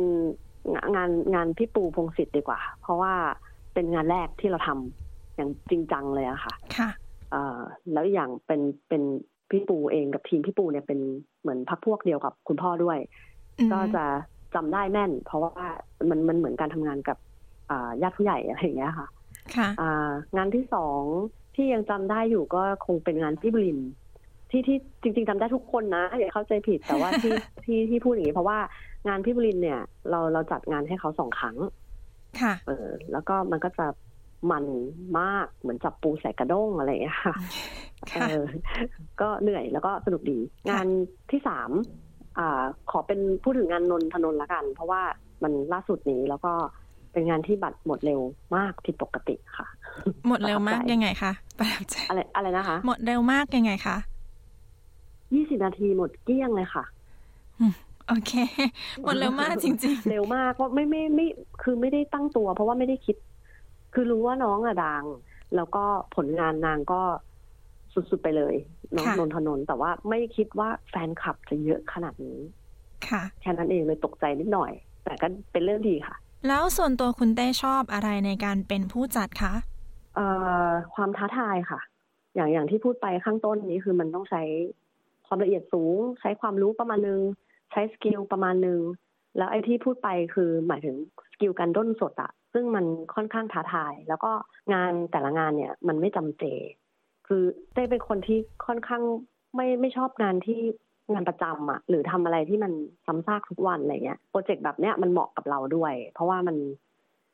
Speaker 18: งานงานงานพี่ปูพงศิษฐ์ดีกว่า เพราะว่าเป็นงานแรกที่เราทำอย่างจริงจังเลยอะค่ะ
Speaker 1: ค่ะ
Speaker 18: เอ่อแล้วอีกอย่างเป็นเป็น พี่ปูเองกับทีมพี่ปูเนี่ยเป็นเหมือนพักพวกเดียวกับคุณพ่อด้วย
Speaker 1: อืม
Speaker 18: ก็จะจำได้แม่น เพราะว่ามันมันเหมือนการทำงานกับอ่าญาติผู้ใหญ่อะไรอย่างเงี้ยค่ะ
Speaker 1: ค่ะ
Speaker 18: อ่างานที่สองที่ยังจำได้อยู่ก็คงเป็นงานพี่บุรินทร์ที่ที่จริง ๆจำได้ทุกคนนะอย่าเข้าใจผิดแต่ว่าที่ที่ที่พูดอย่างนี้เพราะว่างานพี่บุรินทร์เนี่ย เราเราจัดงานให้เขาสองครั้ง
Speaker 1: ค่ะ
Speaker 18: เออ แล้วก็มันก็จะ มันมากเหมือนจับปูใส่กระด้งอะไรอย่างเงี้ยค่ะ
Speaker 1: ค่ะ
Speaker 18: เออก็เหนื่อยแล้วก็สนุกดี งานที่สามอ่าขอเป็นพูดถึงงานนนทนนท์ละกัน เพราะว่ามันล่าสุดนี้แล้วก็เป็นงานที่บัตรหมดเร็วมากผิดปกติค่ะ
Speaker 1: หมดเร็วมากยังไงคะประทับใจ
Speaker 18: อะไรอะไรนะคะ
Speaker 1: หมดเร็วมากยังไงคะ
Speaker 18: ยี่สิบนาทีหมดเกลี้ยงเลยค่ะ
Speaker 1: โอเค หมดเร็วมากจริง
Speaker 18: ๆ เร็วมากก็ไม่ไม่ไม่คือไม่ได้ตั้งตัว เพราะว่าไม่ได้คิด คือรู้ว่าน้องอะดัง แล้วก็ผลงานนางก็สุดๆไปเลยน้องนนทนนท์แต่ว่าไม่คิดว่าแฟนคลับจะเยอะขนาดนี้
Speaker 1: ค่ะ
Speaker 18: แค่นั้นเองเลยตกใจนิดหน่อย แต่ก็เป็นเรื่องดีค่ะ
Speaker 1: แล้วส่วนตัวคุณเต้ชอบอะไรในการเป็นผู้จัดคะ
Speaker 18: เอ่อความท้าทายค่ะ อย่างอย่างที่พูดไปข้างต้นนี้คือมันต้องใช้ความละเอียดสูง ใช้ความรู้ประมาณนึง ใช้ skill ประมาณนึง แล้วไอ้ที่พูดไปคือหมายถึง skill การด้นสดอะ ซึ่งมันค่อนข้างท้าทาย แล้วก็งานแต่ละงานเนี่ยมันไม่จำเจ คือเต้เป็นคนที่ค่อนข้างไม่ไม่ชอบงานที่งานประจำอะหรือทำอะไรที่มันซ้ำซากทุกวันอะไรเงี้ยโปรเจกต์แบบเนี้ยมันเหมาะกับเราด้วย เพราะว่ามัน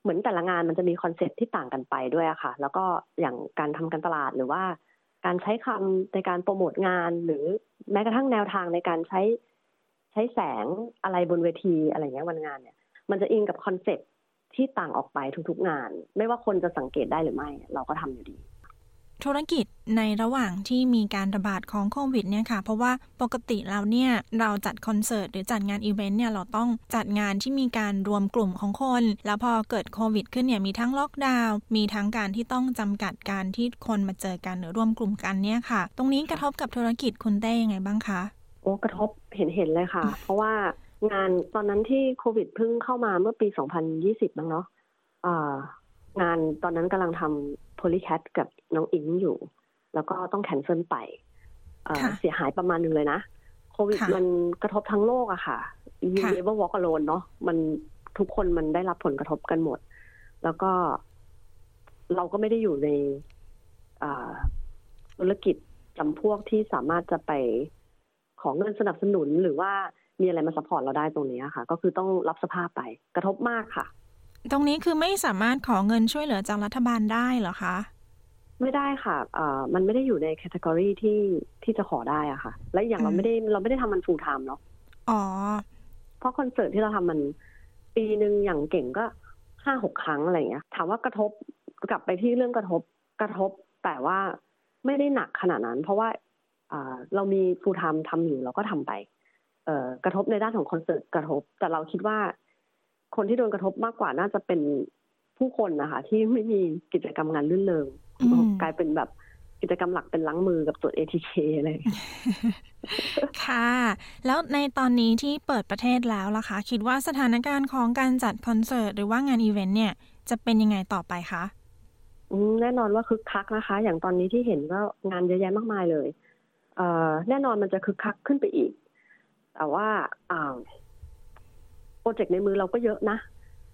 Speaker 18: เหมือนแต่ละงานมันจะมี concept ที่ต่างกันไปด้วยอะค่ะ แล้วก็อย่างการทำการตลาดหรือว่า การใช้คำในการโปรโมทงาน หรือแม้กระทั่งแนวทางในการใช้ใช้แสงอะไรบนเวทีอะไรเงี้ยวันงานเนี่ย มันจะอิงกับ concept ที่ต่างออกไปทุกๆงาน ไม่ว่าคนจะสังเกตได้หรือไม่ เราก็ทำอยู่ดี
Speaker 1: ธุรกิจในระหว่างที่มีการระบาดของโควิดเนี่ยค่ะ เพราะว่าปกติแล้วเนี่ยเราจัดคอนเสิร์ตหรือจัดงานอีเวนต์เนี่ยเราต้องจัดงานที่มีการรวมกลุ่มของคน แล้วพอเกิดโควิดขึ้นเนี่ยมีทั้งล็อกดาวน์มีทั้งการที่ต้องจำกัดการที่คนมาเจอกันหรือรวมกลุ่มกันเนี่ยค่ะ ตรงนี้กระทบกับธุรกิจคุณเต้ยังไงบ้างคะ
Speaker 18: โอ้กระทบเห็นเห็นเลยค่ะ เพราะว่า งานตอนนั้นที่โควิดเพิ่งเข้ามาเมื่อปี 2020บ้างเนาะงานตอนนั้นกำลังทำ Polycat กับน้องอิงอยู่ แล้วก็ต้องแคนเซิลไปเสียหายประมาณนึงเลยนะ โควิดมันกระทบทั้งโลกอะค่ะ You never walk alone เนาะมันทุกคนมันได้รับผลกระทบกันหมด แล้วก็เราก็ไม่ได้อยู่ในธุรกิจจำพวกที่สามารถจะไปของเงินสนับสนุนหรือว่า มีอะไรมาสปอร์ตเราได้ตรงนี้ค่ะ ก็คือต้องรับสภาพไปกระทบมากค่ะ
Speaker 1: ตรงนี้คือไม่สามารถขอเงินช่วยเหลือจากรัฐบาลได้เหรอคะ
Speaker 18: ไม่ได้ค่ะเอ่อมันไม่ได้อยู่ใน category ที่ที่จะขอได้อะค่ะ และอย่างเราไม่ได้เราไม่ได้ทำมัน full-time เนาะ
Speaker 1: อ๋อ
Speaker 18: เพราะคอนเสิร์ตที่เราทำมัน ปีหนึ่งอย่างเก่งก็ห้าหกครั้งอะไรเงี้ย ถามว่ากระทบกลับไปที่เรื่องกระทบกระทบ แต่ว่าไม่ได้หนักขนาดนั้น เพราะว่าเรามี full-time ทำอยู่เราก็ทำไปเอ่อ กระทบในด้านของคอนเสิร์ตกระทบ แต่เราคิดว่า คนที่โดนกระทบมากกว่าน่าจะเป็นผู้คนนะคะ ที่ไม่มีกิจกรรมงานลื่นเริงกลายเป็นแบบกิจกรรมหลักเป็นล้างมือกับตรวจ ATK อะไร
Speaker 1: ค่ะ แล้วในตอนนี้ที่เปิดประเทศแล้วล่ะคะ คิดว่าสถานการณ์ของการจัดคอนเสิร์ตหรือว่างานอีเวนต์เนี่ย จะเป็นยังไงต่อไปคะ
Speaker 18: แน่นอนว่าคึกคักนะคะ อย่างตอนนี้ที่เห็นก็งานเยอะแยะมากมายเลยเอ่อแน่นอนมันจะคึกคักขึ้นไปอีก แต่ว่าโปรเจกต์ในมือเราก็เยอะนะ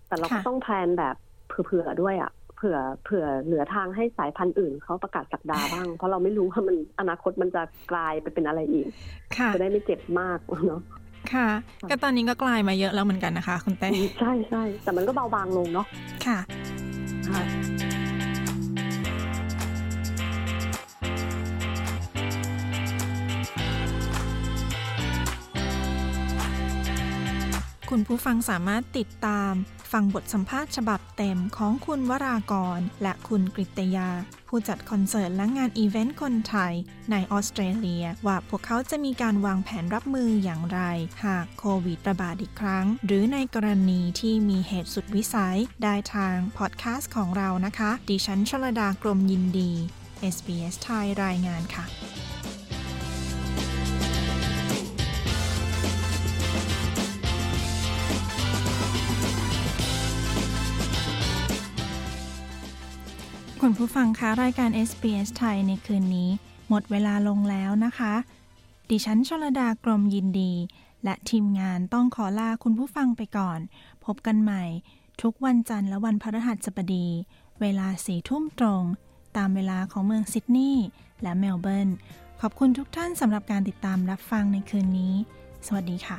Speaker 18: แต่เราก็ต้องแพลนแบบเผื่อๆด้วยอะ่ะเผื่อเผื่อเหลือทางให้สายพันธุ์อื่นเขาประกาศสักดาบ้าง เพราะเราไม่รู้ว่ามันอนาคตมันจะกลายไปเป็นอะไรอีกจะได้ไม่เจ็บมากเนาะ
Speaker 1: ค่ะ ก็ตอนนี้ก็กลายมาเยอะแล้วเหมือนกันนะคะ คุณเต้
Speaker 18: ใช่ใช่แต่มันก็เบาบางลงเนาะ
Speaker 1: ค่ะ
Speaker 18: ค่ะ
Speaker 1: คุณผู้ฟังสามารถติดตาม ฟังบทสัมภาษณ์ฉบับเต็มของคุณวรากร และคุณกริตยา ผู้จัดคอนเสิร์ตและงานอีเวนต์คนไทย ในออสเตรเลีย ว่าพวกเขาจะมีการวางแผนรับมืออย่างไร หากโควิดระบาดอีกครั้ง หรือในกรณีที่มีเหตุสุดวิสัย ได้ทางพอดแคสต์ของเรานะคะ ดิฉันชลดากรมยินดี SBS ไทยรายงานค่ะ คุณผู้ฟังคะรายการ SBS ไทยในคืนนี้ หมดเวลาลงแล้วนะคะ ดิฉันชลดากรมยินดี และทีมงานต้องขอลาคุณผู้ฟังไปก่อน พบกันใหม่ ทุกวันจันทร์และวันพฤหัสบดี เวลาสี่ทุ่มตรง ตามเวลาของเมืองซิดนีย์และเมลเบิร์นขอบคุณทุกท่านสำหรับการติดตามรับฟังในคืนนี้ สวัสดีค่ะ